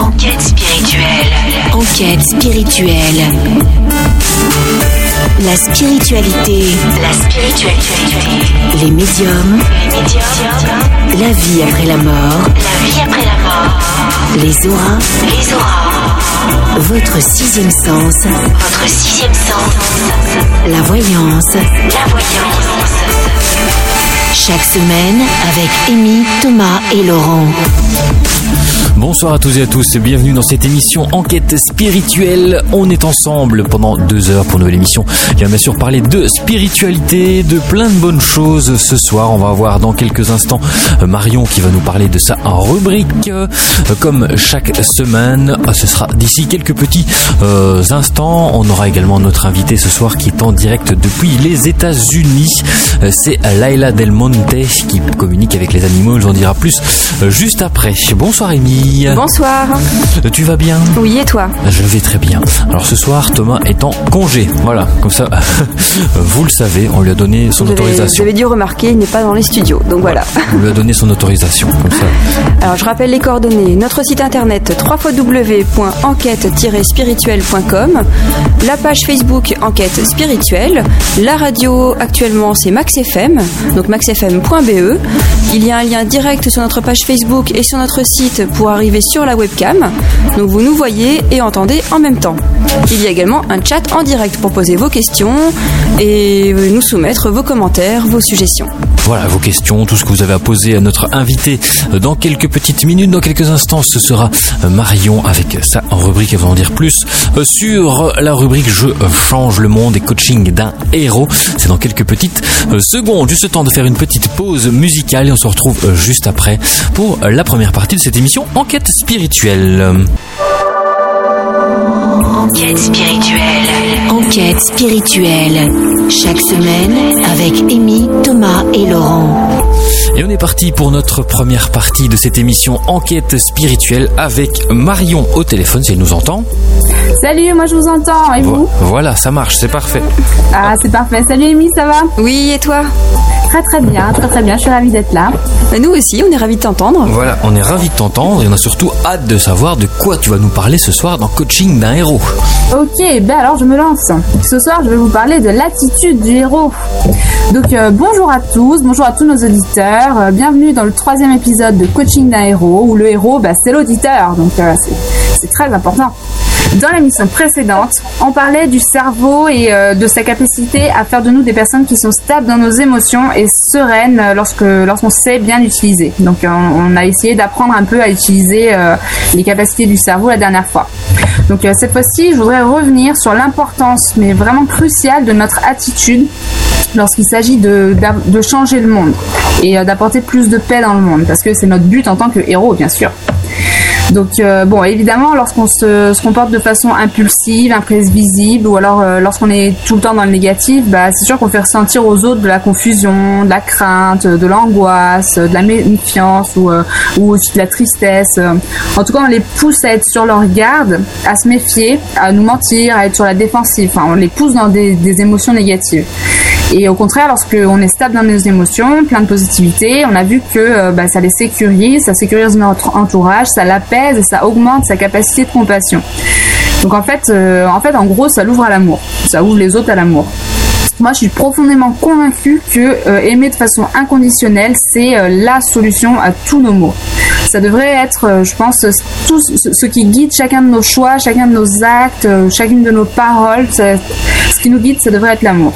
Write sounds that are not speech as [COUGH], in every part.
Enquête spirituelle. Enquête spirituelle. La spiritualité. La spiritualité. Les médiums. Les médiums. La vie après la mort. La vie après la mort. Les auras. Les auras. Votre sixième sens. Votre sixième sens. La voyance. La voyance. Chaque semaine avec Amy, Thomas et Laurent. Bonsoir à tous et à tous, bienvenue dans cette émission Enquête spirituelle. On est ensemble pendant deux heures pour une nouvelle émission va bien sûr parler de spiritualité, de plein de bonnes choses. Ce soir, on va voir dans quelques instants euh, Marion qui va nous parler de sa rubrique. Euh, Comme chaque semaine, euh, ce sera d'ici quelques petits instants. On aura également notre invité ce soir qui est en direct depuis les États-Unis. C'est Laila Del Monte qui communique avec les animaux. Elle en dira plus juste après. Bonsoir Amy. Bonsoir. Tu vas bien Oui, et toi Je vais très bien. Alors ce soir, Thomas est en congé. Voilà, comme ça, [LAUGHS] vous le savez, on lui a donné son Vous avez- autorisation. Vous avez dû remarquer, il n'est pas dans les studios. Donc voilà. On lui a donné son autorisation, comme ça. [LAUGHS] Alors je rappelle les coordonnées. Notre site internet www.enquête-spirituelle.com La page Facebook Enquête Spirituelle La radio actuellement c'est Max FM, donc maxfm.be. Il y a un lien direct sur notre page Facebook et sur notre site pour arriver sur la webcam. Donc vous nous voyez et entendez en même temps. Il y a également un chat en direct pour poser vos questions et nous soumettre vos commentaires, vos suggestions. Voilà vos questions, tout ce que vous avez à poser à notre invité dans quelques petites minutes, dans quelques instants, ce sera Marion avec sa rubrique, elle va en dire plus euh, sur la rubrique Je change le monde et coaching d'un héros. C'est dans quelques petites euh, secondes, juste le temps de faire une petite pause musicale et on se retrouve euh, juste après pour la première partie de cette émission Enquête spirituelle. Enquête spirituelle. Enquête spirituelle. Chaque semaine avec Amy, Thomas et Laurent. Et on est parti pour notre première partie de cette émission Enquête spirituelle avec Marion au téléphone si elle nous entend. Salut, moi je vous entends. Et vous Vo- Voilà, ça marche, c'est parfait. Ah, c'est parfait. Salut Amy, ça va? Oui, et toi? Très très bien, très très bien. Je suis ravie d'être là. Bah, Nous aussi, on est ravis de t'entendre. Voilà, on est ravis de t'entendre et on a surtout hâte de savoir de quoi tu vas nous parler ce soir dans Coaching d'un héros. Ok, ben alors je me lance. Ce soir, je vais vous parler de l'attitude du héros. Donc euh, bonjour à tous, bonjour à tous nos auditeurs. Euh, bienvenue dans le troisième épisode de Coaching d'un héros où le héros, bah, c'est l'auditeur. Donc euh, c'est- très important. Dans la mission précédente, on parlait du cerveau et euh, de sa capacité à faire de nous des personnes qui sont stables dans nos émotions et sereines lorsque lorsqu'on sait bien l'utiliser. Donc on, a essayé d'apprendre un peu à utiliser les capacités du cerveau la dernière fois. Donc cette fois-ci, je voudrais revenir sur l'importance, mais vraiment cruciale, de notre attitude lorsqu'il s'agit de, changer le monde et euh, d'apporter plus de paix dans le monde, parce que c'est notre but en tant que héros, bien sûr. Donc euh, bon, évidemment, lorsqu'on se, comporte de façon impulsive, imprévisible, ou alors euh, lorsqu'on est tout le temps dans le négatif, bah, c'est sûr qu'on fait ressentir aux autres de la confusion, de la crainte, de l'angoisse, de la méfiance ou, euh, ou aussi de la tristesse. En tout cas, on les pousse à être sur leur garde, à se méfier, à nous mentir, à être sur la défensive. Enfin, on les pousse dans des, émotions négatives. Et au contraire, lorsqu'on est stable dans nos émotions, plein de positivité, on a vu que bah, ça les sécurise, ça sécurise notre entourage, ça l'apaise et ça augmente sa capacité de compassion. Donc en fait, euh, en fait, en gros, ça l'ouvre à l'amour, ça ouvre les autres à l'amour. Moi, je suis profondément convaincue que euh, aimer de façon inconditionnelle, c'est euh, la solution à tous nos maux. Ça devrait être, je pense, tout ce qui guide chacun de nos choix, chacun de nos actes, chacune de nos paroles. ce qui nous guide, ça devrait être l'amour.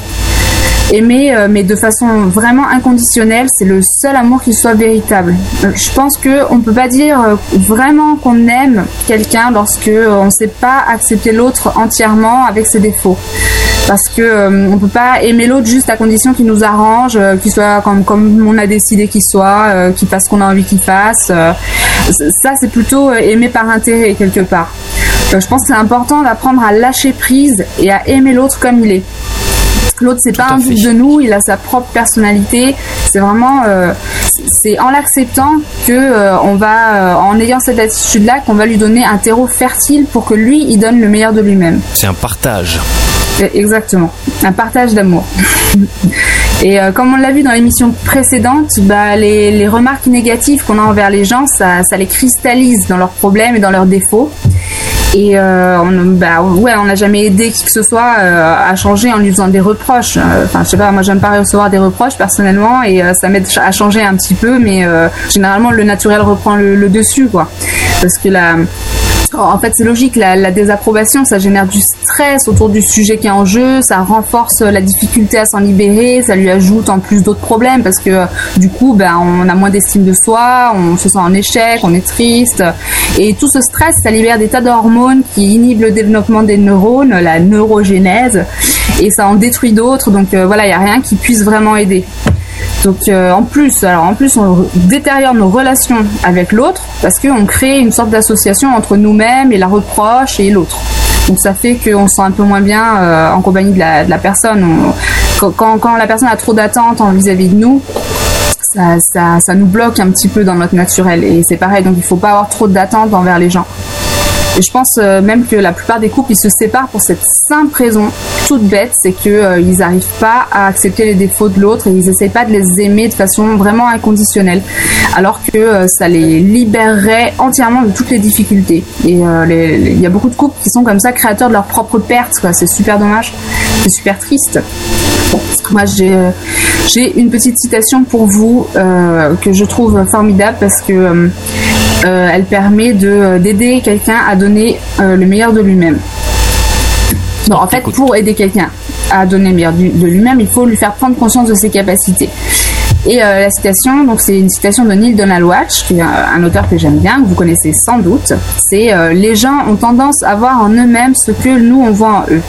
Aimer, euh, mais de façon vraiment inconditionnelle, c'est le seul amour qui soit véritable. Euh, Je pense que on peut pas dire euh, vraiment qu'on aime quelqu'un lorsque euh, on ne sait pas accepter l'autre entièrement avec ses défauts. Parce que euh, on peut pas aimer l'autre juste à condition qu'il nous arrange, euh, qu'il soit comme comme on a décidé qu'il soit, qu'il fasse ce qu'on a envie qu'il fasse. ça, c'est plutôt aimer par intérêt quelque part. Je pense que c'est important d'apprendre à lâcher prise et à aimer l'autre comme il est. L'autre, c'est pas un bout de nous, il a sa propre personnalité. C'est vraiment, euh, c'est en l'acceptant que euh, on va, euh, en ayant cette attitude-là, qu'on va lui donner un terreau fertile pour que lui, il donne le meilleur de lui-même. C'est un partage. Exactement, un partage d'amour. [LAUGHS] Et euh, comme on l'a vu dans l'émission précédente, bah, les, les, remarques négatives qu'on a envers les gens, ça, ça, les cristallise dans leurs problèmes et dans leurs défauts. Et euh, on, bah, ouais, on n'a jamais aidé qui que ce soit euh, à changer en lui faisant des reproches. Enfin, je sais pas, moi j'aime pas recevoir des reproches personnellement et ça m'aide à changer un petit peu, mais généralement le naturel reprend le, le dessus, quoi. Parce que la en fait, c'est logique, la, désapprobation, ça génère du stress autour du sujet qui est en jeu, ça renforce la difficulté à s'en libérer, ça lui ajoute en plus d'autres problèmes parce que du coup, ben, on a moins d'estime de soi, on se sent en échec, on est triste. Et tout ce stress, ça libère des tas d'hormones qui inhibent le développement des neurones, la neurogénèse, et ça en détruit d'autres. Donc euh, voilà, il n'y a rien qui puisse vraiment aider. Donc euh, en plus, alors en plus, on détériore nos relations avec l'autre parce qu'on crée une sorte d'association entre nous-mêmes et la reproche et l'autre. Donc ça fait qu'on se sent un peu moins bien euh, en compagnie de la, personne. quand, la personne a trop d'attentes vis-à-vis de nous, ça, ça, nous bloque un petit peu dans notre naturel. Et c'est pareil, donc il ne faut pas avoir trop d'attentes envers les gens. Et je pense euh, même que la plupart des couples, ils se séparent pour cette simple raison, toute bête, c'est qu'ils euh, n'arrivent pas à accepter les défauts de l'autre et ils n'essayent pas de les aimer de façon vraiment inconditionnelle. Alors que euh, ça les libérerait entièrement de toutes les difficultés. Et il y a beaucoup de couples qui sont comme ça, créateurs de leur propre perte. C'est super dommage. C'est super triste. Moi, j'ai une petite citation pour vous que je trouve formidable parce que elle permet de d'aider quelqu'un à donner euh, le meilleur de lui-même. Non, en fait, pour aider quelqu'un à donner le meilleur de lui-même, il faut lui faire prendre conscience de ses capacités. Et euh, la citation, donc c'est une citation de Neil Donald Watch, qui est un, auteur que j'aime bien, que vous connaissez sans doute. C'est les gens ont tendance à voir en eux-mêmes ce que nous on voit en eux.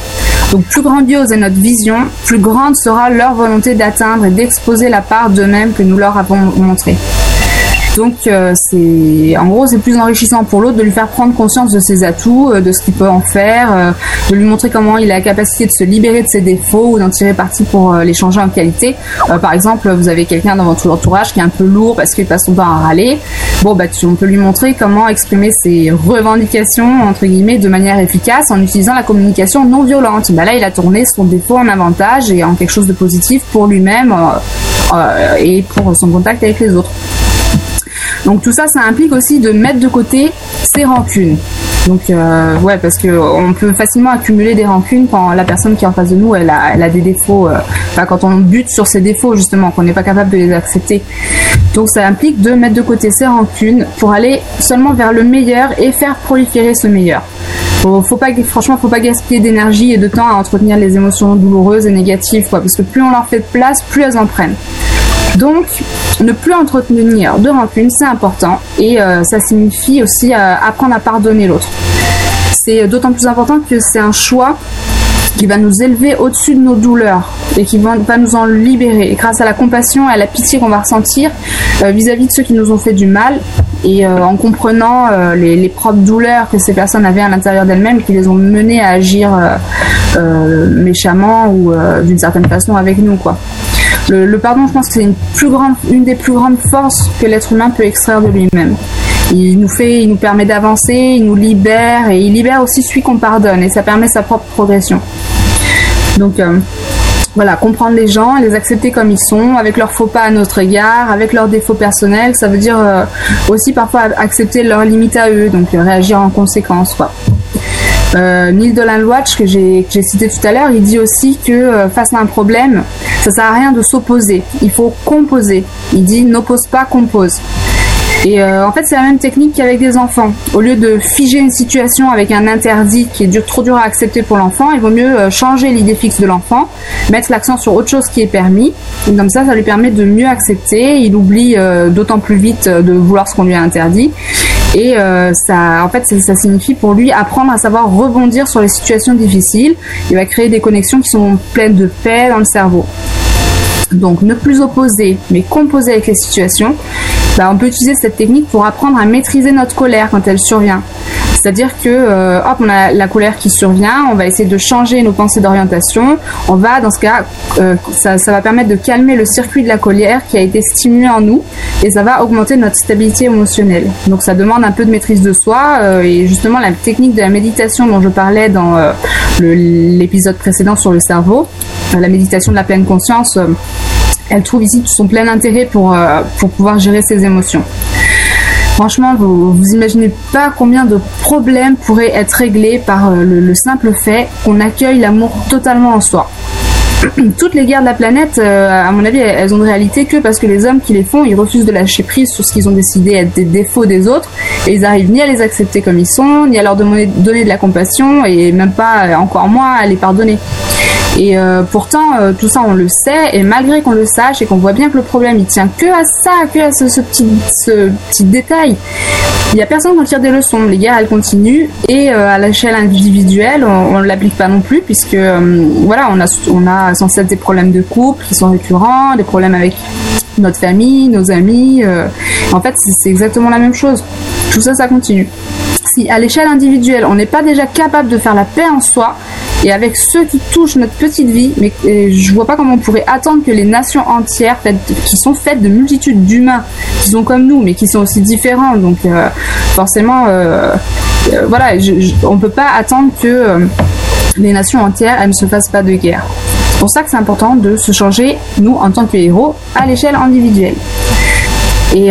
Donc plus grandiose est notre vision, plus grande sera leur volonté d'atteindre et d'exposer la part d'eux-mêmes que nous leur avons montrée. Donc euh, c'est en gros c'est plus enrichissant pour l'autre de lui faire prendre conscience de ses atouts, euh, de ce qu'il peut en faire, euh, de lui montrer comment il a la capacité de se libérer de ses défauts ou d'en tirer parti pour les changer en qualité. par exemple, vous avez quelqu'un dans votre entourage qui est un peu lourd parce qu'il passe son temps à râler. Bon bah tu, on peut lui montrer comment exprimer ses revendications entre guillemets de manière efficace en utilisant la communication non violente. Bah là il a tourné son défaut en avantage et en quelque chose de positif pour lui-même et pour son contact avec les autres. Donc tout ça, ça implique aussi de mettre de côté ses rancunes. Donc euh, ouais, parce que on peut facilement accumuler des rancunes quand la personne qui est en face de nous, elle a, des défauts. Euh, enfin, quand on bute sur ses défauts justement, qu'on n'est pas capable de les accepter. Donc ça implique de mettre de côté ses rancunes pour aller seulement vers le meilleur et faire proliférer ce meilleur. Faut, faut pas, franchement, faut pas gaspiller d'énergie et de temps à entretenir les émotions douloureuses et négatives, quoi, parce que plus on leur fait de place, plus elles en prennent. Donc, ne plus entretenir de rancune, c'est important et euh, ça signifie aussi euh, apprendre à pardonner l'autre. C'est d'autant plus important que c'est un choix qui va nous élever au-dessus de nos douleurs et qui va, nous en libérer. grâce à la compassion et à la pitié qu'on va ressentir euh, vis-à-vis de ceux qui nous ont fait du mal et en comprenant les, propres douleurs que ces personnes avaient à l'intérieur d'elles-mêmes qui les ont menées à agir méchamment ou d'une certaine façon avec nous quoi. Le, pardon, je pense que c'est une, des plus grandes forces que l'être humain peut extraire de lui-même. Il nous fait, il nous permet d'avancer, il nous libère et il libère aussi celui qu'on pardonne et ça permet sa propre progression. Donc euh, voilà, comprendre les gens, les accepter comme ils sont, avec leurs faux pas à notre égard, avec leurs défauts personnels, ça veut dire euh, aussi parfois accepter leurs limites à eux, donc euh, réagir en conséquence. Quoi. Euh, Neil Dolan Watch, que j'ai cité tout à l'heure, il dit aussi que euh, face à un problème, ça sert à rien de s'opposer. Il faut composer. Il dit n'oppose pas, compose. Et euh, en fait, c'est la même technique qu'avec des enfants. Au lieu de figer une situation avec un interdit qui est trop dur à accepter pour l'enfant, il vaut mieux euh, changer l'idée fixe de l'enfant, mettre l'accent sur autre chose qui est permis. Et comme ça, ça lui permet de mieux accepter. Il oublie d'autant plus vite de vouloir ce qu'on lui a interdit. Et euh, ça, en fait, ça, signifie pour lui apprendre à savoir rebondir sur les situations difficiles. Il va créer des connexions qui sont pleines de paix dans le cerveau. Donc, ne plus opposer, mais composer avec les situations. Bah, on peut utiliser cette technique pour apprendre à maîtriser notre colère quand elle survient. C'est-à-dire que, euh, hop, on a la colère qui survient, on va essayer de changer nos pensées d'orientation. On va, dans ce cas, euh, ça, va permettre de calmer le circuit de la colère qui a été stimulé en nous et ça va augmenter notre stabilité émotionnelle. Donc ça demande un peu de maîtrise de soi euh, et justement la technique de la méditation dont je parlais dans l'épisode précédent sur le cerveau, la méditation de la pleine conscience, elle trouve ici son plein intérêt pour, pour pouvoir gérer ses émotions. Franchement, vous, vous imaginez pas combien de problèmes pourraient être réglés par euh, le, le simple fait qu'on accueille l'amour totalement en soi. [CLEARS THROAT] Toutes les guerres de la planète, euh, à mon avis, elles ont de réalité que parce que les hommes qui les font, ils refusent de lâcher prise sur ce qu'ils ont décidé être des défauts des autres, et ils arrivent ni à les accepter comme ils sont, ni à leur donner, donner de la compassion, et même pas, euh, encore moins, à les pardonner. Et euh, pourtant, euh, tout ça, on le sait, et malgré qu'on le sache et qu'on voit bien que le problème, il tient que à ça, que à ce, petit, ce petit détail, il n'y a personne qui en tire des leçons. Les guerres, elles continuent, et euh, à l'échelle individuelle, on ne l'applique pas non plus, puisque voilà, on a, on a sans cesse des problèmes de couple qui sont récurrents, des problèmes avec notre famille, nos amis. en fait, c'est exactement la même chose. Tout ça, ça continue. Si à l'échelle individuelle, on n'est pas déjà capable de faire la paix en soi, et avec ceux qui touchent notre petite vie, mais euh, je vois pas comment on pourrait attendre que les nations entières, qui sont faites de multitudes d'humains, qui sont comme nous, mais qui sont aussi différents, donc euh, forcément, euh, euh, voilà, on peut pas attendre que euh, les nations entières, elles ne se fassent pas de guerre. C'est pour ça que c'est important de se changer, nous, en tant que héros, à l'échelle individuelle. Et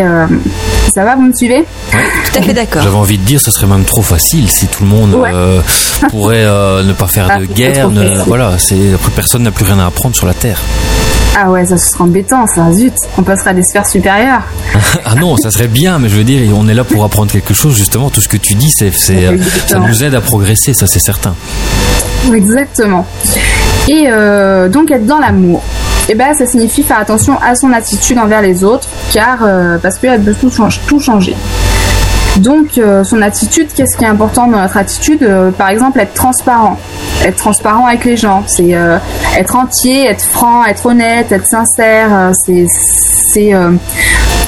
ça va, vous me suivez Tout à fait d'accord. J'avais envie de dire, ce serait même trop facile si tout le monde Ouais. euh, pourrait euh, ne pas faire Ah, de guerre. ne- voilà, c'est après personne n'a plus rien à apprendre sur la Terre. Ah ouais, ça ce sera embêtant, ça, zut, on passera à des sphères supérieures. [LAUGHS] Ah non, ça serait bien, mais je veux dire, on est là pour apprendre quelque chose. Justement, tout ce que tu dis, c'est, euh, ça nous aide à progresser, ça c'est certain. Exactement. Et euh, donc être dans l'amour. Et ben ça signifie faire attention à son attitude envers les autres, car euh, parce qu'elle peut tout changer. Donc euh, son attitude, qu'est-ce qui est important dans notre attitude Euh, Par exemple, être transparent. Être transparent avec les gens, c'est euh, être entier, être franc, être honnête, être sincère. c'est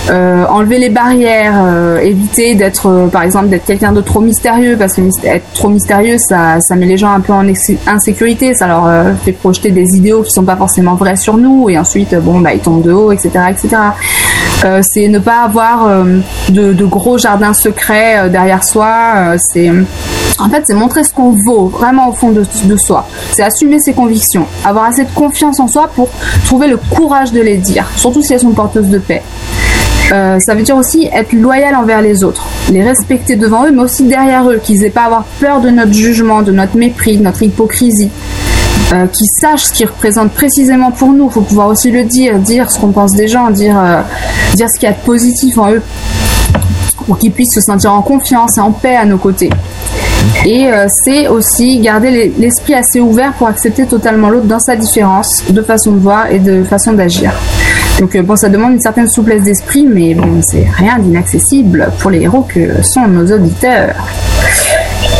enlever les barrières, éviter d'être, par exemple, d'être quelqu'un de trop mystérieux, parce que être trop mystérieux, ça, ça met les gens un peu en insécurité, ça leur fait projeter des idéaux qui sont pas forcément vrais sur nous, et ensuite, bon, bah, ils tombent de haut, etc., etc. C'est ne pas avoir de gros jardins secrets euh, derrière soi. euh, c'est en fait, c'est montrer ce qu'on vaut vraiment au fond de, soi. C'est assumer ses convictions, avoir assez de confiance en soi pour trouver le courage de les dire, surtout si elles sont porteuses de paix. Euh, ça veut dire aussi être loyal envers les autres, les respecter devant eux, mais aussi derrière eux, qu'ils aient pas à avoir peur de notre jugement, de notre mépris, de notre hypocrisie. Qu'ils sachent ce qu'ils représentent précisément pour nous. Il faut pouvoir aussi le dire, dire ce qu'on pense des gens, dire, dire ce qu'il y a de positif en eux, pour qu'ils puissent se sentir en confiance et en paix à nos côtés. Et euh, c'est aussi garder les- l'esprit assez ouvert pour accepter totalement l'autre dans sa différence, de façon de voir et de façon d'agir. Donc euh, bon, ça demande une certaine souplesse d'esprit, mais bon, c'est rien d'inaccessible pour les héros que sont nos auditeurs.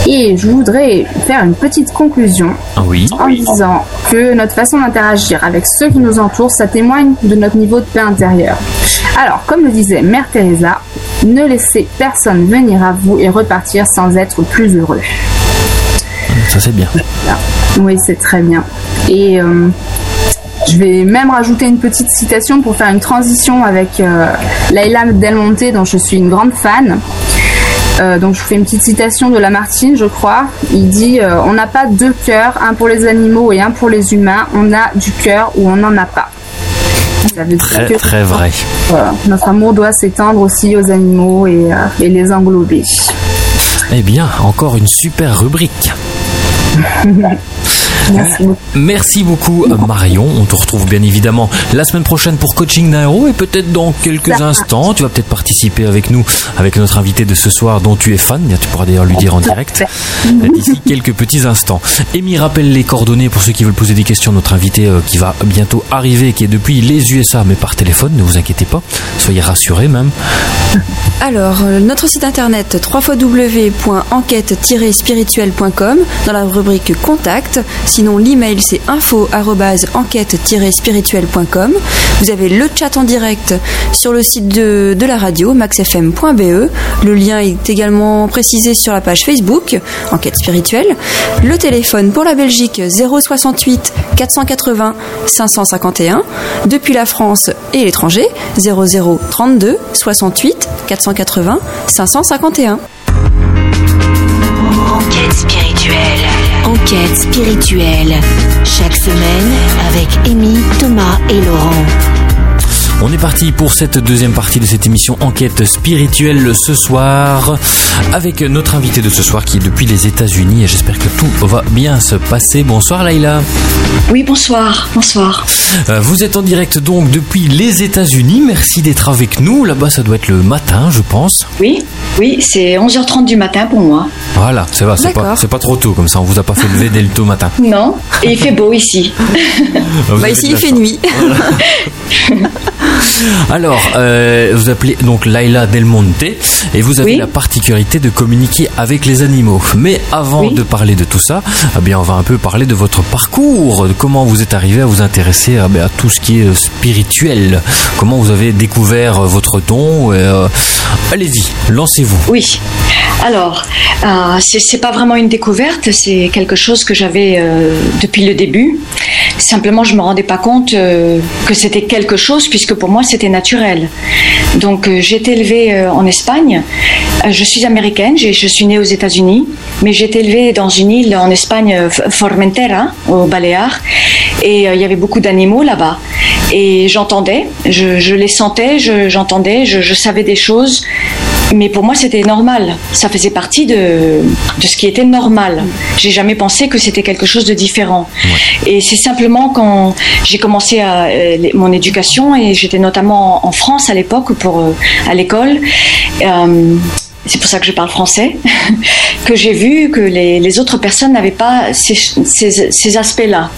Et je voudrais faire une petite conclusion oui. en disant que notre façon d'interagir avec ceux qui nous entourent, ça témoigne de notre niveau de paix intérieure. Alors, comme le disait Mère Teresa, ne laissez personne venir à vous et repartir sans être plus heureux. Ça c'est bien. Oui, c'est très bien. Et euh, je vais même rajouter une petite citation pour faire une transition avec euh, Laila Del Monte, dont je suis une grande fan. Euh, donc je vous fais une petite citation de Lamartine, je crois. Il dit euh, On n'a pas deux cœurs, un pour les animaux et un pour les humains. On a du cœur ou on n'en a pas. Ça veut dire Très que- très vrai. Voilà. Notre amour doit s'étendre aussi aux animaux et, euh, et les englober. Eh bien, encore une super rubrique. [LAUGHS] Merci beaucoup. Merci beaucoup Marion. On te retrouve bien évidemment la semaine prochaine pour coaching d'un héros et peut-être dans quelques Ça instants, tu vas peut-être participer avec nous, avec notre invité de ce soir dont tu es fan. Tu pourras d'ailleurs lui dire en direct euh, d'ici quelques petits instants. Amy rappelle les coordonnées pour ceux qui veulent poser des questions. Notre invité euh, qui va bientôt arriver, qui est depuis les USA, mais par téléphone. Ne vous inquiétez pas, soyez rassurés même. Alors, euh, notre site internet www.enquête-spirituelle.com dans la rubrique Contact. Sinon, l'email c'est info-enquête-spirituelle.com. Vous avez le chat en direct sur le site de, de la radio maxfm.be. Le lien est également précisé sur la page Facebook Enquête spirituelle. Le téléphone pour la Belgique 068 480 551. Depuis la France et l'étranger 00 32 68 480 551. Enquête spirituelle. Enquête spirituelle. Chaque semaine avec Amy, Thomas et Laurent. On est parti pour cette deuxième partie de cette émission Enquête spirituelle ce soir avec notre invité de ce soir qui est depuis les États-Unis et j'espère que tout va bien se passer. Bonsoir Laïla. Oui, bonsoir, bonsoir. Euh, vous êtes en direct donc depuis les États-Unis. Merci d'être avec nous. Là-bas, ça doit être le matin, je pense. Oui, oui, c'est 11h30 du matin pour moi. Voilà, ça va, c'est pas, c'est pas trop tôt comme ça. On vous a pas fait lever dès le tôt matin. [LAUGHS] Non, et il fait beau ici. Bah, ici il fait nuit. [LAUGHS] Alors, euh, vous appelez donc Laila Del Monte et vous avez Oui. la particularité de communiquer avec les animaux. Mais avant Oui. de parler de tout ça, eh bien, on va un peu parler de votre parcours, de comment vous êtes arrivé à vous intéresser à, ben, à tout ce qui est euh, spirituel. Comment vous avez découvert euh, votre don. euh, Allez-y, lancez-vous. Oui. Alors, euh, c'est pas vraiment une découverte, c'est quelque chose que j'avais euh, depuis le début. Simplement, je me rendais pas compte euh, que c'était quelque chose, puisque pour moi, c'était naturel. Donc, euh, j'ai été élevée en Espagne. Je suis américaine, je suis née aux États-Unis, mais j'ai été élevée dans une île en Espagne, Formentera, aux Baléares, et il y avait beaucoup d'animaux là-bas. Et j'entendais, je, les sentais, je- j'entendais, je, je savais des choses, mais pour moi c'était normal. Ça faisait partie de, de ce qui était normal. J'ai jamais pensé que c'était quelque chose de différent. Et c'est simplement quand j'ai commencé à, euh, mon éducation et j'étais notamment en France à l'époque pour euh, à l'école. euh, c'est pour ça que je parle français, [LAUGHS] que j'ai vu que les, les autres personnes n'avaient pas ces, ces- ces aspects-là.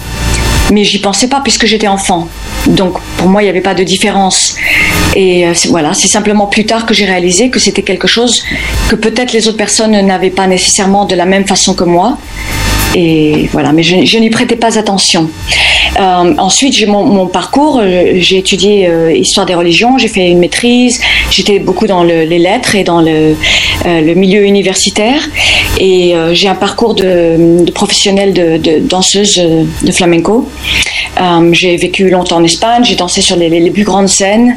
Mais j'y pensais pas puisque j'étais enfant. Donc pour moi, il n'y avait pas de différence. Et euh, voilà, c'est simplement plus tard que j'ai réalisé que c'était quelque chose que peut-être les autres personnes n'avaient pas nécessairement de la même façon que moi. Et voilà, mais je, n'y prêtais pas attention. Euh, ensuite, j'ai mon, parcours. euh, J'ai étudié euh, histoire des religions. J'ai fait une maîtrise. J'étais beaucoup dans le- les lettres et dans le, euh, milieu universitaire. Et j'ai un parcours de, de professionnelle de, danseuse de flamenco. J'ai vécu longtemps en Espagne. J'ai dansé sur les, plus grandes scènes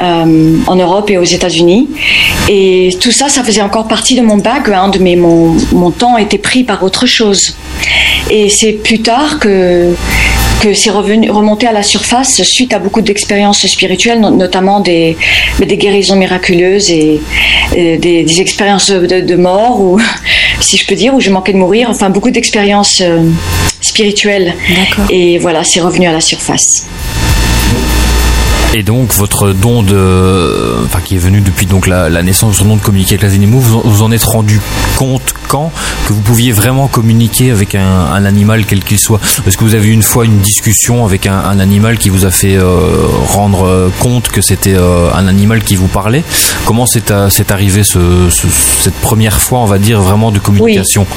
en Europe et aux États-Unis. Et tout ça, ça faisait encore partie de mon background, mais mon temps était pris par autre chose. Et c'est plus tard que que c'est revenu remonté à la surface suite à beaucoup d'expériences spirituelles, no- notamment des, des guérisons miraculeuses et, et des, des expériences de, de mort, ou [LAUGHS] si je peux dire, où je manquais de mourir. Enfin, beaucoup d'expériences euh, spirituelles. Et voilà, c'est revenu à la surface. Et donc votre don de, enfin qui est venu depuis donc la, la naissance de son don de communiquer avec les animaux, vous en, vous en êtes rendu compte quand que vous pouviez vraiment communiquer avec un, un animal quel qu'il soit? Est-ce que vous avez eu une fois une discussion avec un, un animal qui vous a fait euh, rendre euh, compte que c'était euh, un animal qui vous parlait? Comment c'est arrivé ce, ce- cette première fois, on va dire vraiment de communication? Oui,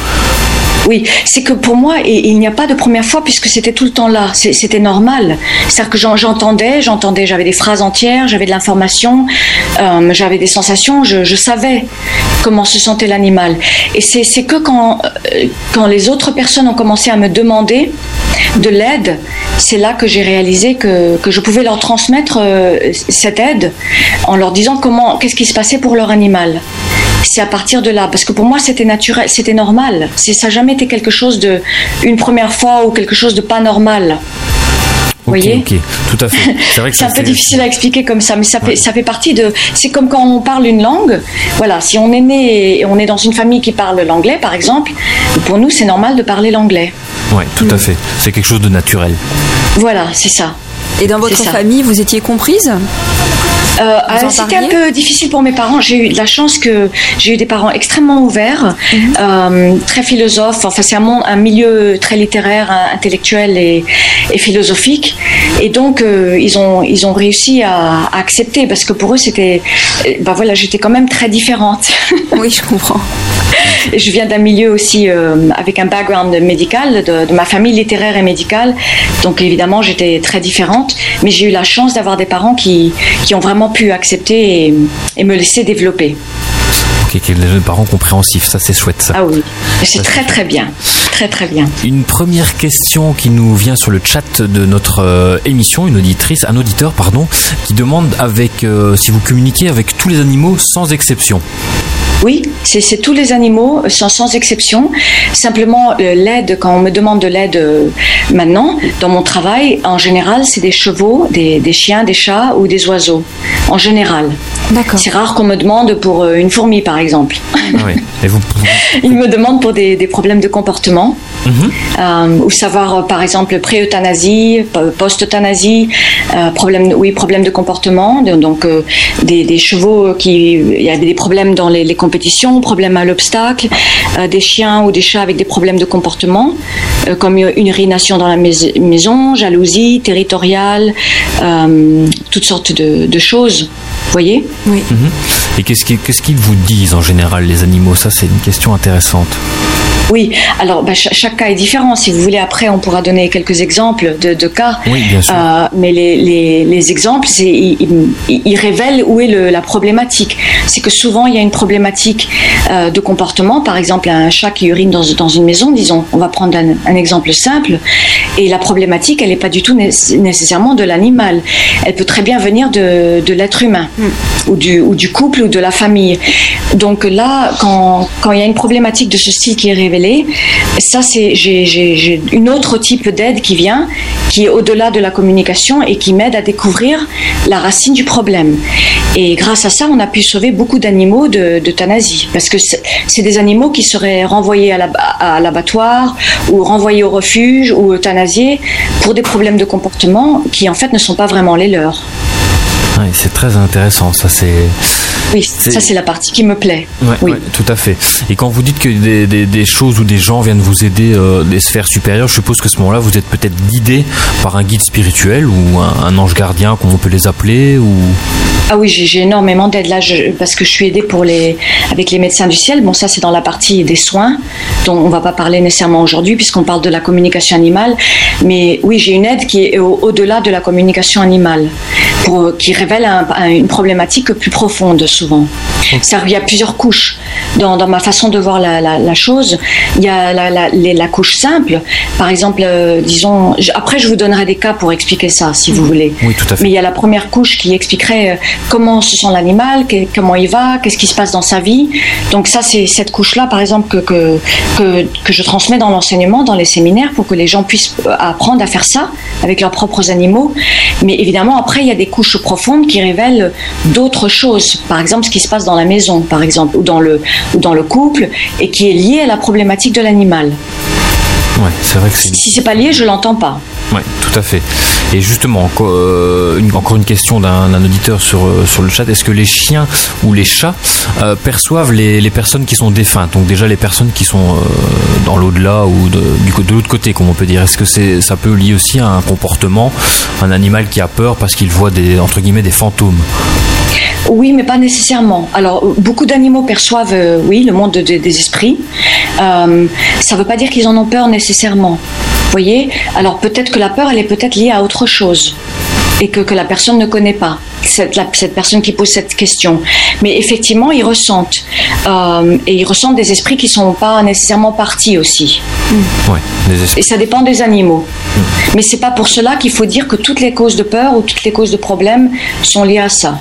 c'est que pour moi, il n'y a pas de première fois puisque c'était tout le temps là. C'était normal. C'est-à-dire que j'en- j'entendais, j'entendais, j'avais des phrases entières, j'avais de l'information, euh, j'avais des sensations, je, savais comment se sentait l'animal. Et c'est que quand, euh, quand les autres personnes ont commencé à me demander de l'aide, c'est là que j'ai réalisé que, que je pouvais leur transmettre euh, cette aide en leur disant comment, qu'est-ce qui se passait pour leur animal c'est à partir de là. Parce que pour moi c'était naturel c'était normal. C'est ça n'a jamais été quelque chose de une première fois ou quelque chose de pas normal. Ok, voyez tout à fait. C'est vrai que [LAUGHS] c'est un peu difficile à expliquer comme ça mais ça fait ça fait partie de c'est comme quand on parle une langue. Voilà si on est né et on est dans une famille qui parle l'anglais par exemple pour nous c'est normal de parler l'anglais. Ouais, tout à fait. C'est quelque chose de naturel. voilà c'est ça. Et dans votre famille, vous étiez comprise? C'était un peu difficile pour mes parents. J'ai eu de la chance que j'ai eu des parents extrêmement ouverts, mhm. euh, très philosophes. Enfin, c'est un, un, milieu très littéraire, intellectuel et, et philosophique. Et donc, euh, ils ont ils ont réussi à, à, accepter parce que pour eux, c'était, bah voilà, j'étais quand même très différente. [LAUGHS] Oui, je comprends. Et je viens d'un milieu aussi euh, avec un background médical, de, de, ma famille littéraire et médicale. Donc évidemment, j'étais très différente. Mais j'ai eu la chance d'avoir des parents qui, qui ont vraiment pu accepter et, me laisser développer. Ok, des parents compréhensifs, ça c'est chouette ça. Ah oui, c'est très très bien, très très bien. Une première question qui nous vient sur le chat de notre euh, émission, une auditrice, un auditeur pardon, qui demande avec euh, si vous communiquez avec tous les animaux sans exception. Oui, c'est tous les animaux, sans, sans exception. Simplement, euh, l'aide, quand on me demande de l'aide euh, maintenant, dans mon travail, en général, c'est des chevaux, des, des, chiens, des chats ou des oiseaux. En général. D'accord. C'est rare qu'on me demande pour euh, une fourmi, par exemple. Ah oui. Et vous... [LAUGHS] Ils me demandent pour des, des problèmes de comportement. Mhm. ou savoir, par exemple, pré-euthanasie, post-euthanasie, problème, oui, problème de comportement. Donc, des, des, chevaux qui, il y avait des problèmes dans les, les compétition, problèmes à l'obstacle, euh, des chiens ou des chats avec des problèmes de comportement, euh, comme une urination dans la maison, jalousie territoriale, euh, toutes sortes de, choses. Vous voyez? Oui. Mhm. Et qu'est-ce qu'ils vous disent en général, les animaux? Ça, c'est une question intéressante. Oui, alors bah, chaque cas est différent. Si vous voulez, après, on pourra donner quelques exemples de, cas. Oui, bien sûr. Euh, mais les, les, exemples, ils, ils, révèlent où est le, la problématique. C'est que souvent, il y a une problématique euh, de comportement. Par exemple, un chat qui urine dans, dans une maison, disons, on va prendre un, exemple simple. Et la problématique, elle n'est pas du tout nécessairement de l'animal. Elle peut très bien venir de, de l'être humain, mm. ou, du, ou du couple, ou de la famille. Donc là, quand, quand il y a une problématique de ce style qui est révélée, ça, c'est j'ai une autre type d'aide qui vient, qui est au-delà de la communication et qui m'aide à découvrir la racine du problème. Et grâce à ça, on a pu sauver beaucoup d'animaux d'euthanasie, parce que c'est des animaux qui seraient renvoyés à l'abattoir ou renvoyés au refuge ou euthanasiés pour des problèmes de comportement qui en fait ne sont pas vraiment les leurs. c'est très intéressant, ça c'est oui, ça c'est la partie qui me plaît. oui, tout à fait. Et quand vous dites que des, choses ou des gens viennent vous aider euh, des sphères supérieures, je suppose que ce moment-là, vous êtes peut-être guidé par un guide spirituel ou un, ange gardien, comme on peut les appeler ou... Ah oui, j'ai énormément d'aide là, parce que je suis aidée pour les, avec les médecins du ciel. Bon, ça c'est dans la partie des soins, dont on va pas parler nécessairement aujourd'hui, puisqu'on parle de la communication animale. Mais oui, j'ai une aide qui est au-delà de la communication animale, pour, qui révèle une problématique plus profonde souvent. Ça, il y a plusieurs couches dans, dans ma façon de voir la, la, chose. Il y a la, la, la couche simple, par exemple, euh, disons. après, je vous donnerai des cas pour expliquer ça, si vous voulez. Oui, tout à fait. Mais il y a la première couche qui expliquerait euh, comment se sent l'animal, comment il va, qu'est-ce qui se passe dans sa vie. Donc ça, c'est cette couche-là, par exemple, que, que, que, que je transmets dans l'enseignement, dans les séminaires, pour que les gens puissent euh, apprendre à faire ça avec leurs propres animaux. Mais évidemment, après, il y a des couches profondes qui révèlent d'autres choses. Par exemple, ce qui se passe dans la maison, par exemple, ou dans le, ou dans le couple, et qui est lié à la problématique de l'animal. Ouais, c'est vrai que Si c'est pas lié, je l'entends pas. Oui, tout à fait. Et justement, euh, encore une question d'un auditeur sur, euh, sur le chat. Est-ce que les chiens ou les chats euh, perçoivent les, les, personnes qui sont défuntes? Donc déjà les personnes qui sont dans l'au-delà ou de, de l'autre côté, comme on peut dire. Est-ce que c'est ça peut lier aussi à un comportement, un animal qui a peur parce qu'il voit des entre guillemets des fantômes? Oui, mais pas nécessairement. Alors, beaucoup d'animaux perçoivent, euh, oui, le monde des esprits. Euh, ça ne veut pas dire qu'ils en ont peur nécessairement. Vous voyez? Alors, peut-être que la peur, elle est peut-être liée à autre chose et que, que la personne ne connaît pas. Cette, cette, personne qui pose cette question. Mais effectivement, ils ressentent. Euh, et ils ressentent des esprits qui ne sont pas nécessairement partis aussi. Ouais, et ça dépend des animaux. Mais c'est pas pour cela qu'il faut dire que toutes les causes de peur ou toutes les causes de problèmes sont liées à ça.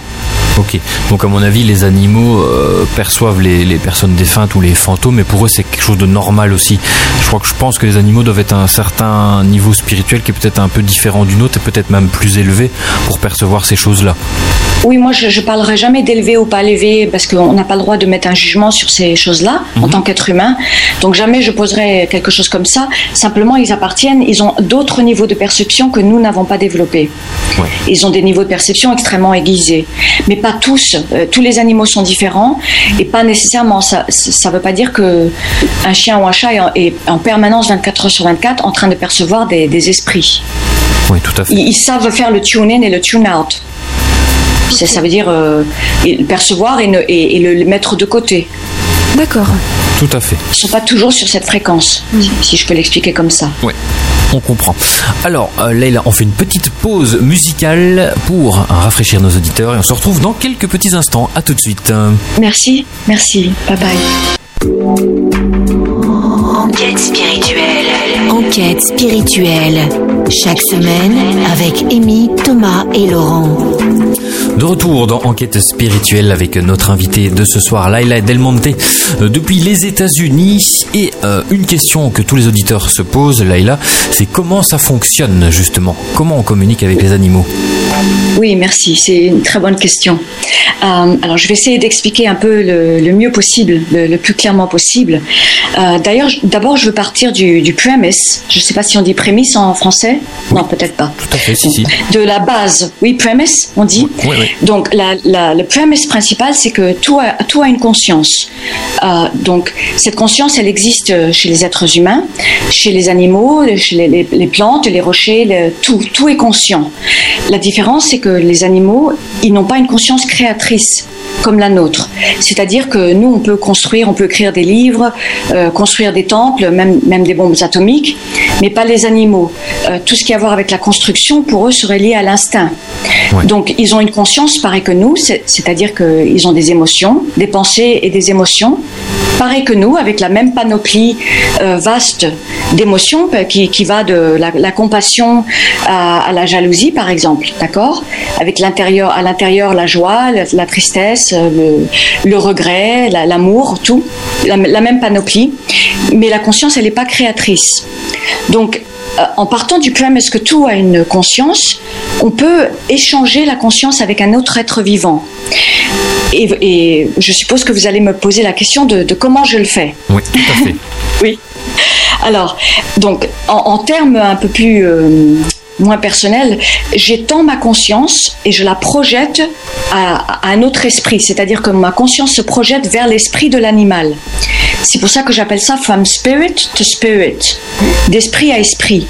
Ok, donc à mon avis, les animaux euh, perçoivent les, les, personnes défuntes ou les fantômes, mais pour eux, c'est quelque chose de normal aussi. Je crois que je pense que les animaux doivent être à un certain niveau spirituel qui est peut-être un peu différent du nôtre et peut-être même plus élevé pour percevoir ces choses-là. Oui, moi je, je parlerai jamais d'élevé ou pas élevé parce qu'on n'a pas le droit de mettre un jugement sur ces choses-là en Mhm. tant qu'être humain. Donc jamais je poserai quelque chose comme ça. Simplement, ils appartiennent, ils ont d'autres niveaux de perception que nous n'avons pas développés. Ouais. Ils ont des niveaux de perception extrêmement aiguisés, mais pas tous. Euh, tous les animaux sont différents et pas nécessairement. Ça ça veut pas dire que un chien ou un chat est en, est en permanence 24 heures sur 24 en train de percevoir des, des esprits. Oui, tout à fait. Ils, ils savent faire le tune-in et le tune-out. Ça, ça veut dire euh, percevoir et, ne- et- et le, le mettre de côté. D'accord. Tout à fait. Ils ne sont pas toujours sur cette fréquence, si- si je peux l'expliquer comme ça. Oui, on comprend. Alors, euh, Leïla, on fait une petite pause musicale pour rafraîchir nos auditeurs et on se retrouve dans quelques petits instants. À tout de suite. Merci, merci, bye bye. Enquête spirituelle. Enquête spirituelle. Chaque semaine avec Amy, Thomas et Laurent. De retour dans Enquête spirituelle avec notre invité de ce soir, Laila Del Monte, euh, depuis les États-Unis. Et euh, une question que tous les auditeurs se posent, Laila, c'est comment ça fonctionne justement? Comment on communique avec les animaux? Oui, merci, c'est une très bonne question. Euh, alors, je vais essayer d'expliquer un peu le, le mieux possible, le, le plus clairement possible. Euh, D'ailleurs, d'abord, je veux partir du, du premise. Je ne sais pas si on dit prémisse en français. Non, peut-être pas. Tout à fait, si, si. De la base. Oui, premise, on dit. Oui, oui. Donc, la, la- le premise principal, c'est que tout a, tout a une conscience. Euh, donc, cette conscience, elle existe chez les êtres humains, chez les animaux, chez les, les- les plantes, les rochers, le- tout, tout est conscient. La différence, c'est que les animaux, ils n'ont pas une conscience créatrice comme la nôtre. C'est-à-dire que nous, on peut construire, on peut écrire des livres, euh, construire des temples, même, même des bombes atomiques, change. Mais pas les animaux. Euh, tout ce qui a à voir avec la construction, pour eux, serait lié à l'instinct. Ouais. Donc, ils ont une conscience pareille que nous, c'est- c'est-à-dire qu'ils ont des émotions, des pensées et des émotions, pareil que nous, avec la même panoplie euh, vaste d'émotions euh, qui, qui va de la, la compassion à, à la jalousie, par exemple, d'accord? Avec l'intérieur, à l'intérieur, la joie, la, la tristesse, le, le regret, la- l'amour, tout, la, la même panoplie. Mais la conscience, elle n'est pas créatrice. Donc, euh, en partant du premise que tout a une conscience, on peut échanger la conscience avec un autre être vivant. Et, et je suppose que vous allez me poser la question de, de comment je le fais. Oui, tout à fait. [LAUGHS] Oui. Alors, donc, en, en termes un peu plus euh, moins personnels, j'étends ma conscience et je la projette à, à un autre esprit. C'est-à-dire que ma conscience se projette vers l'esprit de l'animal. C'est pour ça que j'appelle ça from spirit to spirit, d'esprit à esprit.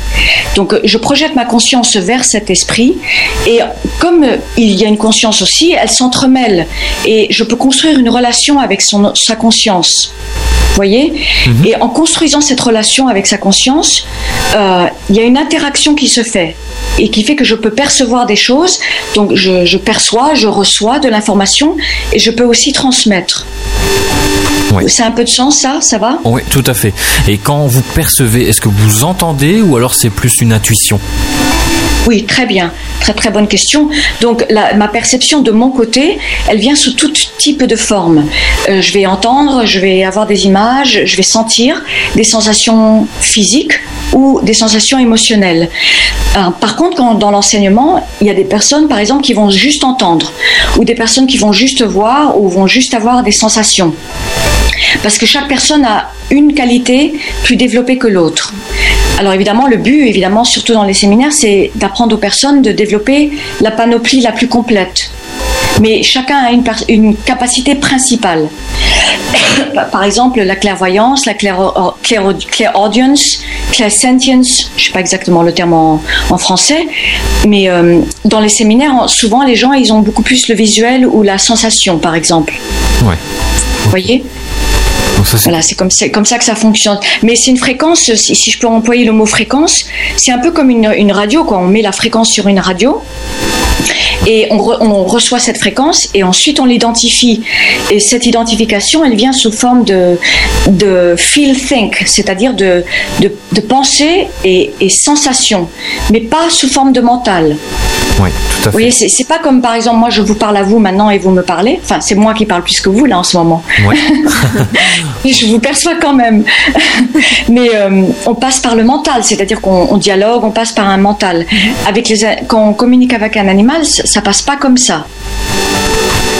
Donc je projette ma conscience vers cet esprit et comme il y a une conscience aussi, elle s'entremêle et je peux construire une relation avec son, sa conscience. Voyez Et en construisant cette relation avec sa conscience, euh, il y a une interaction qui se fait et qui fait que je peux percevoir des choses. Donc je, je perçois, je reçois de l'information et je peux aussi transmettre. C'est un peu de sens, ça? Ça va? Oui, tout à fait. Et quand vous percevez, est-ce que vous entendez ou alors c'est plus une intuition? Oui, très bien. Très très bonne question. Donc ma perception de mon côté, elle vient sous tout type de forme. Euh, je vais entendre, je vais avoir des images, je vais sentir des sensations physiques ou des sensations émotionnelles. Euh, par contre, dans l'enseignement, il y a des personnes, par exemple, qui vont juste entendre, ou des personnes qui vont juste voir, ou vont juste avoir des sensations. Parce que chaque personne a une qualité plus développée que l'autre. Alors évidemment, le but, évidemment, surtout dans les séminaires, c'est d'apprendre aux personnes de développer la panoplie la plus complète. Mais chacun a une, capacité principale. [COUGHS] Par exemple, la clairvoyance, la clairo- clairo- clairaudience, clairsentience, je ne sais pas exactement le terme en, en français, mais euh, dans les séminaires, en- souvent les gens, ils ont beaucoup plus le visuel ou la sensation, par exemple. Ouais. Vous voyez? Voilà, c'est comme, comme ça que ça fonctionne. Mais c'est une fréquence, si, si je peux employer le mot fréquence, c'est un peu comme une, une radio, quoi. On met la fréquence sur une radio et on, re- on reçoit cette fréquence et ensuite on l'identifie. Et cette identification, elle vient sous forme de, de feel think, c'est-à-dire de, de, de pensée et, et sensation, mais pas sous forme de mental. Oui, tout à fait. Vous voyez, c'est pas comme par exemple moi je vous parle à vous maintenant et vous me parlez. Enfin, c'est moi qui parle plus que vous là en ce moment. Ouais. [LAUGHS] je vous perçois quand même. [LAUGHS] Mais euh, on passe par le mental, c'est-à-dire qu'on on dialogue, on passe par un mental. Avec les, quand on communique avec un animal, ça, ça passe pas comme ça.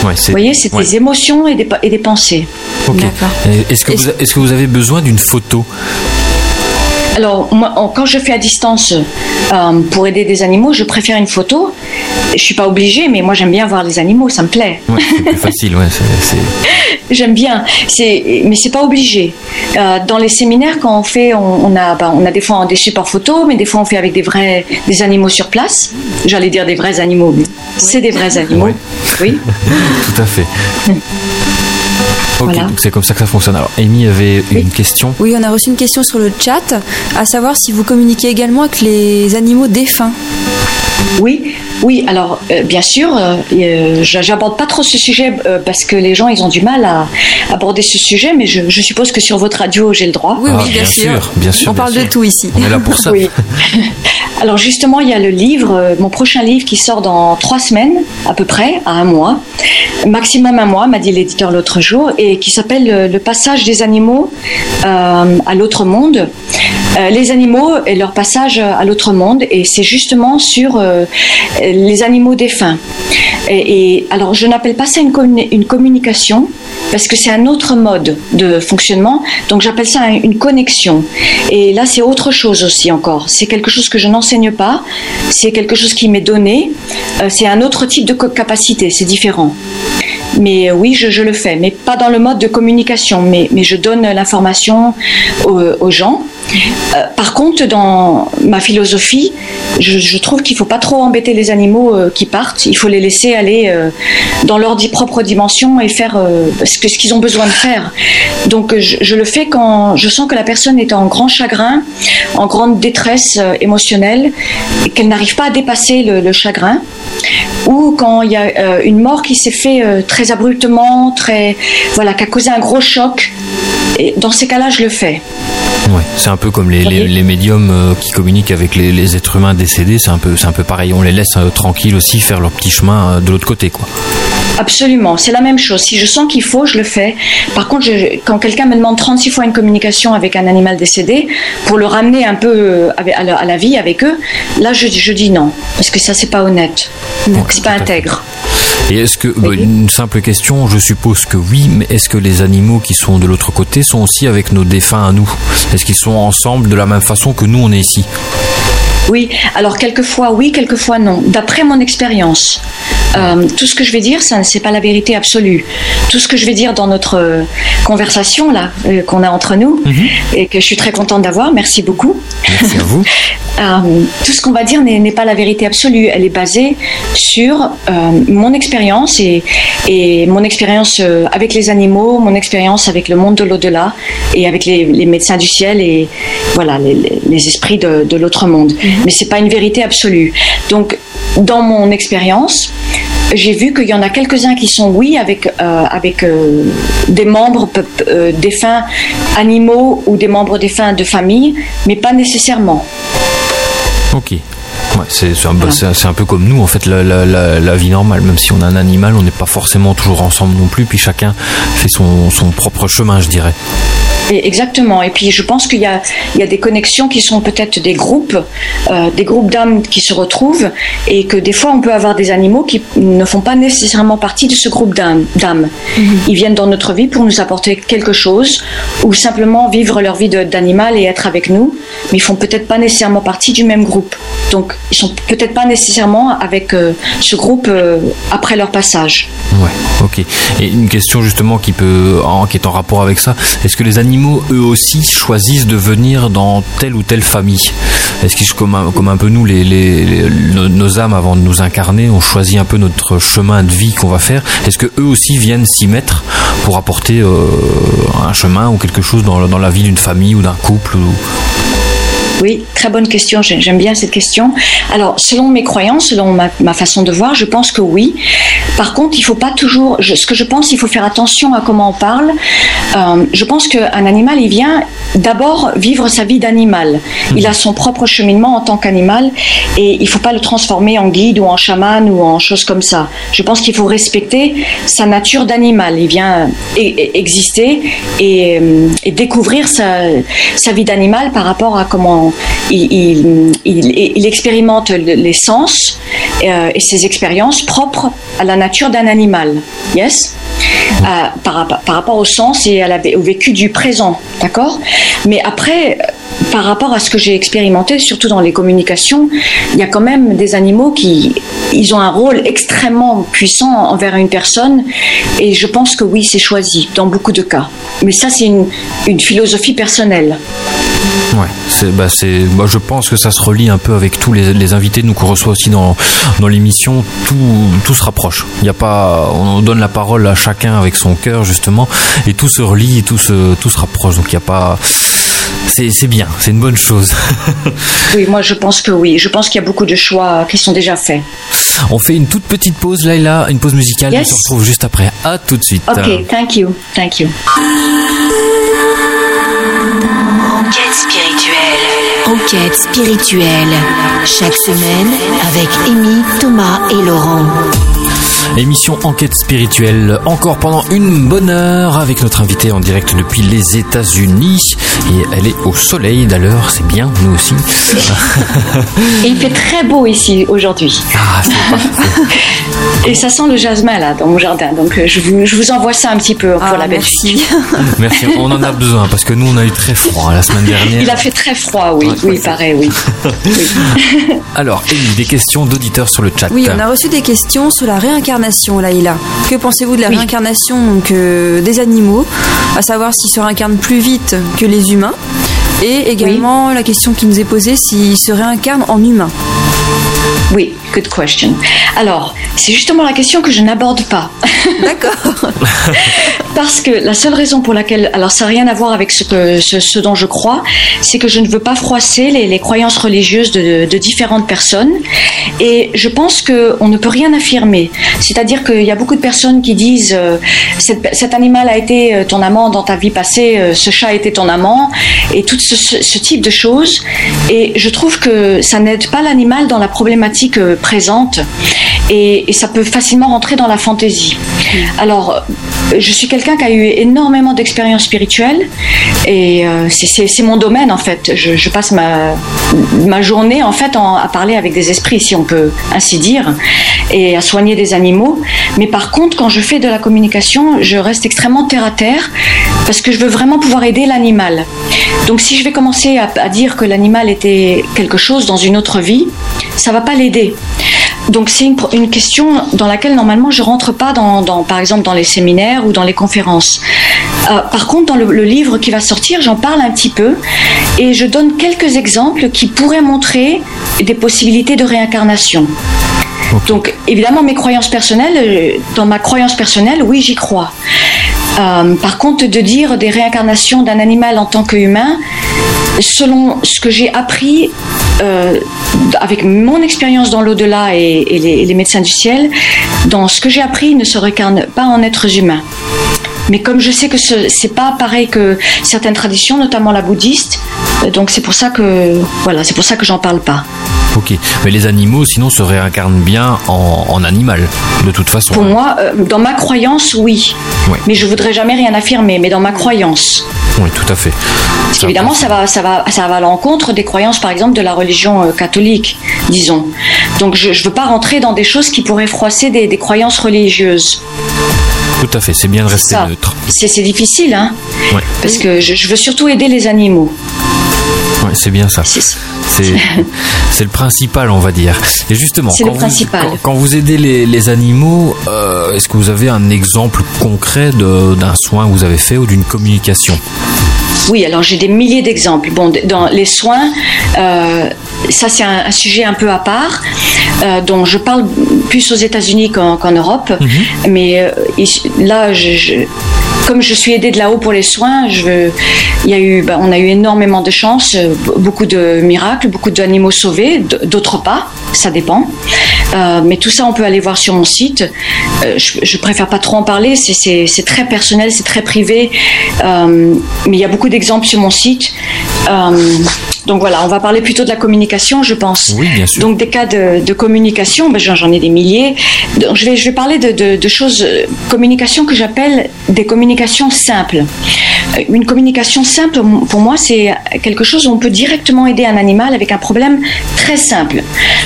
Ouais, Vous voyez, c'est ouais. des émotions et des, pa- et des pensées. Que, est-ce que vous avez besoin d'une photo? Alors, moi, quand je fais à distance euh, pour aider des animaux, je préfère une photo. Je suis pas obligée, mais moi j'aime bien voir les animaux, ça me plaît. Ouais, c'est plus [LAUGHS] facile, ouais. c'est- c'est- J'aime bien, c'est, mais c'est pas obligé. Euh, dans les séminaires, quand on fait, on, on a, ben, on a des fois des supports photos, mais des fois on fait avec des vrais, des animaux sur place. J'allais dire des vrais animaux, mais c'est des vrais animaux. Ouais. Oui. [LAUGHS] Tout à fait. [LAUGHS] Ok, Voilà. donc c'est comme ça que ça fonctionne. Alors, Amy avait une question. Oui, on a reçu une question sur le chat, à savoir si vous communiquez également avec les animaux défunts. Oui, oui. Alors, euh, bien sûr, euh, euh, je- j'aborde pas trop ce sujet euh, parce que les gens ils ont du mal à aborder ce sujet, mais je, je suppose que sur votre radio j'ai le droit. Oui, Ah, oui, bien, bien sûr. sûr, bien sûr, On bien parle sûr. de tout ici. On est là pour [LAUGHS] ça. Oui. [LAUGHS] Alors justement, il y a le livre, euh, mon prochain livre qui sort dans trois semaines à peu près, à un mois, maximum un mois, m'a dit l'éditeur l'autre jour, et qui s'appelle Le passage des animaux euh, à l'autre monde. Euh, les animaux et leur passage à l'autre monde, et c'est justement sur euh, les animaux défunts. Et, alors, je n'appelle pas ça une, communi- une communication parce que c'est un autre mode de fonctionnement. Donc, j'appelle ça un- une connexion. Et là, c'est autre chose aussi encore. C'est quelque chose que je n'enseigne pas. C'est quelque chose qui m'est donné. Euh, c'est un autre type de capacité. C'est différent. Mais oui, je, le fais, mais pas dans le mode de communication, mais, je donne l'information aux gens. Euh, par contre, dans ma philosophie, je, trouve qu'il faut pas trop embêter les animaux euh, qui partent. Il faut les laisser aller euh, dans leur propre dimension et faire ce qu'ils ont besoin de faire. Donc, je, le fais quand je sens que la personne est en grand chagrin, en grande détresse émotionnelle, qu'elle n'arrive pas à dépasser le, chagrin ou quand il y a une mort qui s'est fait euh, très abruptement, très voilà, qui a causé un gros choc. Et dans ces cas-là, je le fais. Ouais, c'est un peu comme les, les, Ok. les médiums euh, qui communiquent avec les, les êtres humains décédés, c'est un peu, un peu pareil. On les laisse euh, tranquilles aussi faire leur petit chemin euh, de l'autre côté, quoi. Absolument, c'est la même chose. Si je sens qu'il faut, je le fais. Par contre, je- quand quelqu'un me demande 36 fois une communication avec un animal décédé, pour le ramener un peu euh, à la, à la vie avec eux, là, je, je dis non, parce que ça, c'est pas honnête. C'est pas intègre. Et est-ce que, bah, une simple question, je suppose que oui, mais est-ce que les animaux qui sont de l'autre côté sont aussi avec nos défunts à nous? Est-ce qu'ils sont ensemble de la même façon que nous on est ici? Oui, alors quelquefois oui, quelquefois non. D'après mon expérience, euh, tout ce que je vais dire, ça c'est pas la vérité absolue. Tout ce que je vais dire dans notre euh, conversation là euh, qu'on a entre nous et que je suis très contente d'avoir, merci beaucoup. Merci à vous. [LAUGHS] Euh, tout ce qu'on va dire n'est pas la vérité absolue. Elle est basée sur mon expérience et, et mon expérience avec les animaux, mon expérience avec le monde de l'au-delà et avec les, les médecins du ciel et voilà les, esprits de, de l'autre monde. Mais c'est pas une vérité absolue. Donc, dans mon expérience, j'ai vu qu'il y en a quelques-uns qui sont oui avec euh, avec euh, des membres euh, défunts animaux ou des membres défunts de famille, mais pas nécessairement. Ok. Ouais, c'est un, peu comme nous en fait la, la, la, la vie normale même si on a un animal on n'est pas forcément toujours ensemble non plus puis chacun fait son, son propre chemin je dirais Et exactement. Et puis je pense qu'il y a, il y a des connexions qui sont peut-être des groupes, euh, des groupes d'âmes qui se retrouvent, et que des fois on peut avoir des animaux qui ne font pas nécessairement partie de ce groupe d'âmes. d'âmes. Ils viennent dans notre vie pour nous apporter quelque chose, ou simplement vivre leur vie d'animal et être avec nous, mais ils font peut-être pas nécessairement partie du même groupe. Donc ils sont peut-être pas nécessairement avec euh, ce groupe euh, après leur passage. Ouais, ok. Et une question justement qui peut, qui est en rapport avec ça, est-ce que les animaux eux aussi choisissent de venir dans telle ou telle famille? Est-ce qu'ils, comme un, comme un peu nous, nos, âmes avant de nous incarner, on choisit un peu notre chemin de vie qu'on va faire? Est-ce que eux aussi viennent s'y mettre pour apporter euh, un chemin ou quelque chose dans, la vie d'une famille ou d'un couple ou... Oui, très bonne question. J'aime bien cette question. Alors, selon mes croyances, selon ma, façon de voir, je pense que oui. Par contre, il faut pas toujours. ce que je pense, il faut faire attention à comment on parle. Euh, je pense qu'un animal, il vient d'abord vivre sa vie d'animal. Il a son propre cheminement en tant qu'animal et il faut pas le transformer en guide ou en chaman ou en chose comme ça. Je pense qu'il faut respecter sa nature d'animal. Il vient e, e, exister et, euh, et découvrir sa, sa vie d'animal par rapport à comment il, expérimente les sens euh, et ses expériences propres à la nature d'un animal. Yes? Euh, par, rapport au sens et au vécu du présent, d'accord? Mais après, par rapport à ce que j'ai expérimenté, surtout dans les communications, il y a quand même des animaux qui ils ont un rôle extrêmement puissant envers une personne et je pense que oui, c'est choisi dans beaucoup de cas. Mais ça, c'est une, philosophie personnelle. Ouais, c'est, bah je pense que ça se relie un peu avec tous les, les invités nous qu'on reçoit aussi dans, dans l'émission. Tout, tout se rapproche. Il y a pas, on donne la parole à chacun avec son cœur justement, et tout se relie, tout se, tout se rapproche. Donc il n'y a pas, c'est, bien, c'est une bonne chose. [LAUGHS] oui, moi je pense que oui. Je pense qu'il y a beaucoup de choix qui sont déjà faits. On fait une toute petite pause, Laila, une pause musicale. On se retrouve juste après. À tout de suite. Ok, thank you, thank you. Enquête spirituelle. Enquête spirituelle. Chaque semaine avec Amy, Thomas et Laurent. Émission Enquête spirituelle, encore pendant une bonne heure avec notre invité en direct depuis les États-Unis. Et elle est au soleil d'ailleurs, c'est bien, nous aussi. [LAUGHS] Et il fait très beau ici aujourd'hui. Ah, Et ça sent le jasmin là dans mon jardin, donc euh, je vous, je vous envoie ça un petit peu pour ah, la Belgique. [LAUGHS] Merci, on en a besoin parce que nous on a eu très froid la semaine dernière. Il a fait très froid, oui, oui, pareil, oui. [LAUGHS] Alors, des questions d'auditeurs sur le chat. Oui, on a reçu des questions sur la réincarnation réincarnation, Laïla. Que pensez-vous de la réincarnation des animaux, à savoir s'ils se réincarnent plus vite que les humains Et également la question qui nous est posée, s'ils se réincarnent en humains? Oui, good question. Alors, c'est justement la question que je n'aborde pas. [LAUGHS] D'accord. Parce que la seule raison pour laquelle, alors ça n'a rien à voir avec ce, que, ce, dont je crois, c'est que je ne veux pas froisser les, croyances religieuses de, différentes personnes. Et je pense qu'on ne peut rien affirmer. C'est-à-dire qu'il y a beaucoup de personnes qui disent euh, cet animal a été euh, ton amant dans ta vie passée, euh, ce chat a été ton amant, et tout ce, ce type de choses. Et je trouve que ça n'aide pas l'animal dans la problématique présente et, ça peut facilement rentrer dans la fantaisie. Alors, je suis quelqu'un qui a eu énormément d'expériences spirituelles et euh, c'est mon domaine en fait. Je, passe ma, ma, journée en fait à parler avec des esprits, si on peut ainsi dire, et à soigner des animaux. Mais par contre, quand je fais de la communication, je reste extrêmement terre à terre parce que je veux vraiment pouvoir aider l'animal. Donc si je vais commencer à, à dire que l'animal était quelque chose dans une autre vie, ça va pas l'aider. Donc c'est une, question dans laquelle normalement je rentre pas dans, par exemple dans les séminaires ou dans les conférences. Euh, par contre, dans le, livre qui va sortir, j'en parle un petit peu et je donne quelques exemples qui pourraient montrer des possibilités de réincarnation. Donc évidemment, mes croyances personnelles, euh, dans ma croyance personnelle, oui, j'y crois. Euh, par contre, de dire des réincarnations d'un animal en tant qu'humain, selon ce que j'ai appris euh, avec mon expérience dans l'au-delà et, les, médecins du ciel, dans ce que j'ai appris, ne se réincarne pas en êtres humains. Mais comme je sais que ce c'est pas pareil que certaines traditions, notamment la bouddhiste, euh, donc c'est pour ça que voilà, c'est pour ça que j'en parle pas. Ok, mais les animaux sinon se réincarnent bien en, animal, de toute façon. Pour moi, euh, dans ma croyance, oui. Mais je voudrais jamais rien affirmer, mais dans ma croyance. Oui, tout à fait. Parce qu'évidemment, ça va, ça, va, ça va à l'encontre des croyances, par exemple, de la religion euh, catholique, disons. Donc je ne veux pas rentrer dans des choses qui pourraient froisser des, des croyances religieuses. Tout à fait, c'est bien de rester neutre. C'est difficile, hein Parce que je, veux surtout aider les animaux. Oui, c'est bien ça. [LAUGHS] C'est le principal, on va dire. Et justement, quand, le vous, quand, vous aidez les, animaux, euh, est-ce que vous avez un exemple concret d'un soin que vous avez fait ou d'une communication? Oui, alors j'ai des milliers d'exemples. Bon, dans les soins, euh, ça c'est un, sujet un peu à part, euh, dont je parle plus aux États-Unis qu'en Europe. Mhm. Mais euh, là, je, comme je suis aidée de là-haut pour les soins, je, il y a eu, bah, on a eu énormément de chance, beaucoup de miracles, beaucoup d'animaux sauvés, d'autres pas, ça dépend. Euh, mais tout ça, on peut aller voir sur mon site. Euh, je, je, préfère pas trop en parler, c'est très personnel, c'est très privé. mais il y a beaucoup d'exemples sur mon site. Donc voilà, on va parler plutôt de la communication, je pense. Oui, bien sûr. Donc des cas de, communication, ben, j'en ai des milliers. Donc, je, vais, je vais parler de, de choses, euh, communication que j'appelle des communications simples. Euh, une communication simple, pour moi, c'est quelque chose où on peut directement aider un animal avec un problème très simple.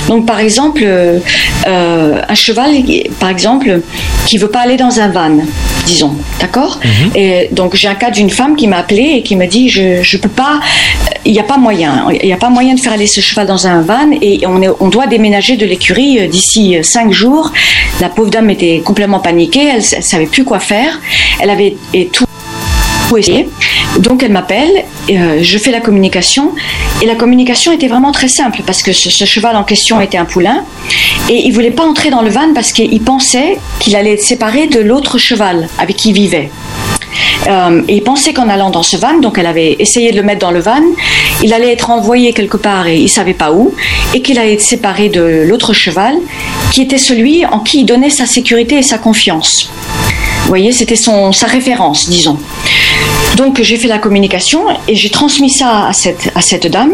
Donc par exemple, euh, un cheval, par exemple, qui veut pas aller dans un van disons, d'accord mhm. Et donc j'ai un cas d'une femme qui m'a appelé et qui me dit je je peux pas, il n'y a pas moyen, il n'y a pas moyen de faire aller ce cheval dans un van et on est, on doit déménager de l'écurie euh, d'ici euh, cinq jours. La pauvre dame était complètement paniquée, elle, ne savait plus quoi faire, elle avait et tout Donc elle m'appelle, euh, je fais la communication et la communication était vraiment très simple parce que ce, cheval en question était un poulain et il voulait pas entrer dans le van parce qu'il pensait qu'il allait être séparé de l'autre cheval avec qui il vivait. Euh, et il pensait qu'en allant dans ce van, donc elle avait essayé de le mettre dans le van, il allait être envoyé quelque part et il savait pas où, et qu'il allait être séparé de l'autre cheval, qui était celui en qui il donnait sa sécurité et sa confiance. Vous voyez, c'était son sa référence, disons. Donc j'ai fait la communication et j'ai transmis ça à cette, à cette dame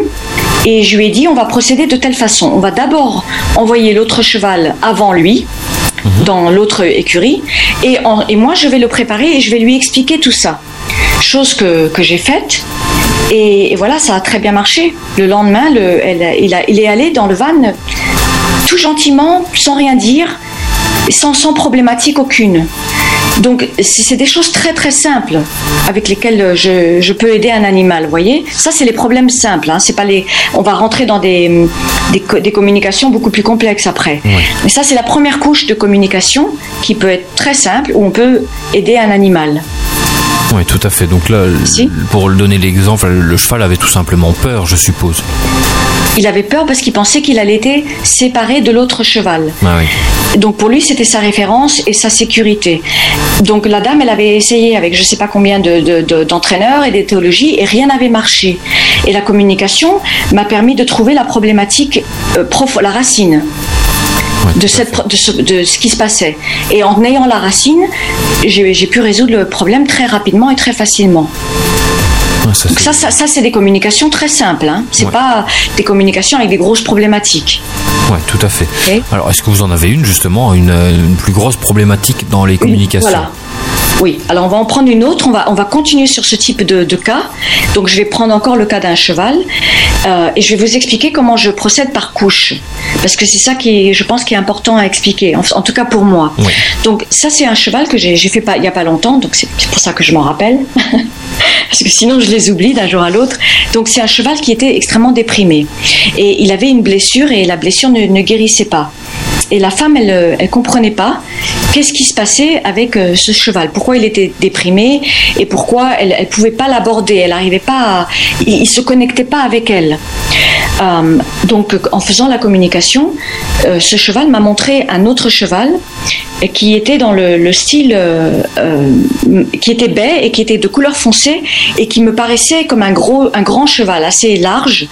et je lui ai dit on va procéder de telle façon. On va d'abord envoyer l'autre cheval avant lui mhm. dans l'autre écurie et, et moi je vais le préparer et je vais lui expliquer tout ça. Chose que, que j'ai faite et, voilà, ça a très bien marché. Le lendemain, le, il, a, il est allé dans le van tout gentiment, sans rien dire, sans, sans problématique aucune. Donc, c'est des choses très très simples avec lesquelles je, peux aider un animal, vous voyez Ça, c'est les problèmes simples. Hein. C'est pas les. On va rentrer dans des, des, communications beaucoup plus complexes après. Mais ça, c'est la première couche de communication qui peut être très simple où on peut aider un animal. Oui, tout à fait. Donc là, pour donner l'exemple, le cheval avait tout simplement peur, je suppose. Il avait peur parce qu'il pensait qu'il allait être séparé de l'autre cheval. Ah Donc pour lui, c'était sa référence et sa sécurité. Donc la dame, elle avait essayé avec je ne sais pas combien d'entraîneurs de, et d'éthologie et rien n'avait marché. Et la communication m'a permis de trouver la problématique, euh, la racine. de, cette, de, ce, de, ce, qui se passait. Et en ayant la racine, j'ai pu résoudre le problème très rapidement et très facilement ça, ça, c'est des communications très simples. Hein. C'est pas des communications avec des grosses problématiques. Oui, tout à fait. Alors, est-ce que vous en avez une justement, une, plus grosse problématique dans les communications? Voilà. Oui, alors on va en prendre une autre, on va, on va continuer sur ce type de, cas. Donc je vais prendre encore le cas d'un cheval euh, et je vais vous expliquer comment je procède par couche. Parce que c'est ça qui, je pense, qui est important à expliquer, en, tout cas pour moi. Donc ça c'est un cheval que j'ai fait pas, il n'y a pas longtemps, donc c'est pour ça que je m'en rappelle. [LAUGHS] parce que sinon je les oublie d'un jour à l'autre. Donc c'est un cheval qui était extrêmement déprimé. Et il avait une blessure et la blessure ne, ne guérissait pas. Et la femme, elle, euh, elle comprenait pas qu'est-ce qui se passait avec euh, ce cheval, pourquoi il était déprimé et pourquoi elle, elle pouvait pas l'aborder, elle n'arrivait pas, il, se connectait pas avec elle. Euh, donc, en faisant la communication, ce cheval m'a montré un autre cheval qui était dans le, style, qui était baie et qui était de couleur foncée et qui me paraissait comme un gros, un grand cheval assez large.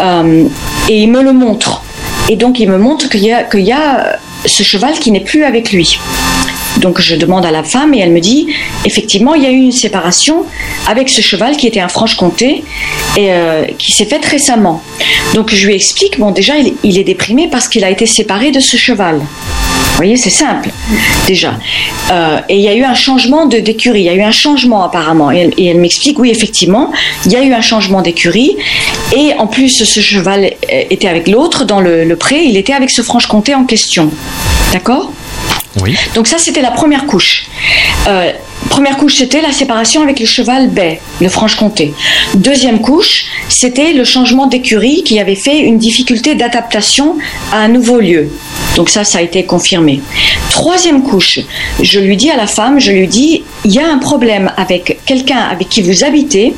et il me le montre. Et donc il me montre qu'il y, a, y a ce cheval qui n'est plus avec lui. Donc je demande à la femme et elle me dit effectivement il y a eu une séparation avec ce cheval qui était un Franche-Comté et euh, qui s'est faite récemment. Donc je lui explique bon déjà il est déprimé parce qu'il a été séparé de ce cheval. Vous voyez, c'est simple, déjà. Euh, et il y a eu un changement d'écurie, il y a eu un changement apparemment. Et elle, m'explique, oui, effectivement, il y a eu un changement d'écurie. Et en plus, ce cheval était avec l'autre dans le, pré, il était avec ce Franche-Comté en question. D'accord? Oui. Donc ça, c'était la première couche. Euh, première couche, c'était la séparation avec le cheval Bay, le Franche-Comté. Deuxième couche, c'était le changement d'écurie qui avait fait une difficulté d'adaptation à un nouveau lieu. Donc ça, ça a été confirmé. Troisième couche, je lui dis à la femme, je lui dis, il y a un problème avec quelqu'un avec qui vous habitez,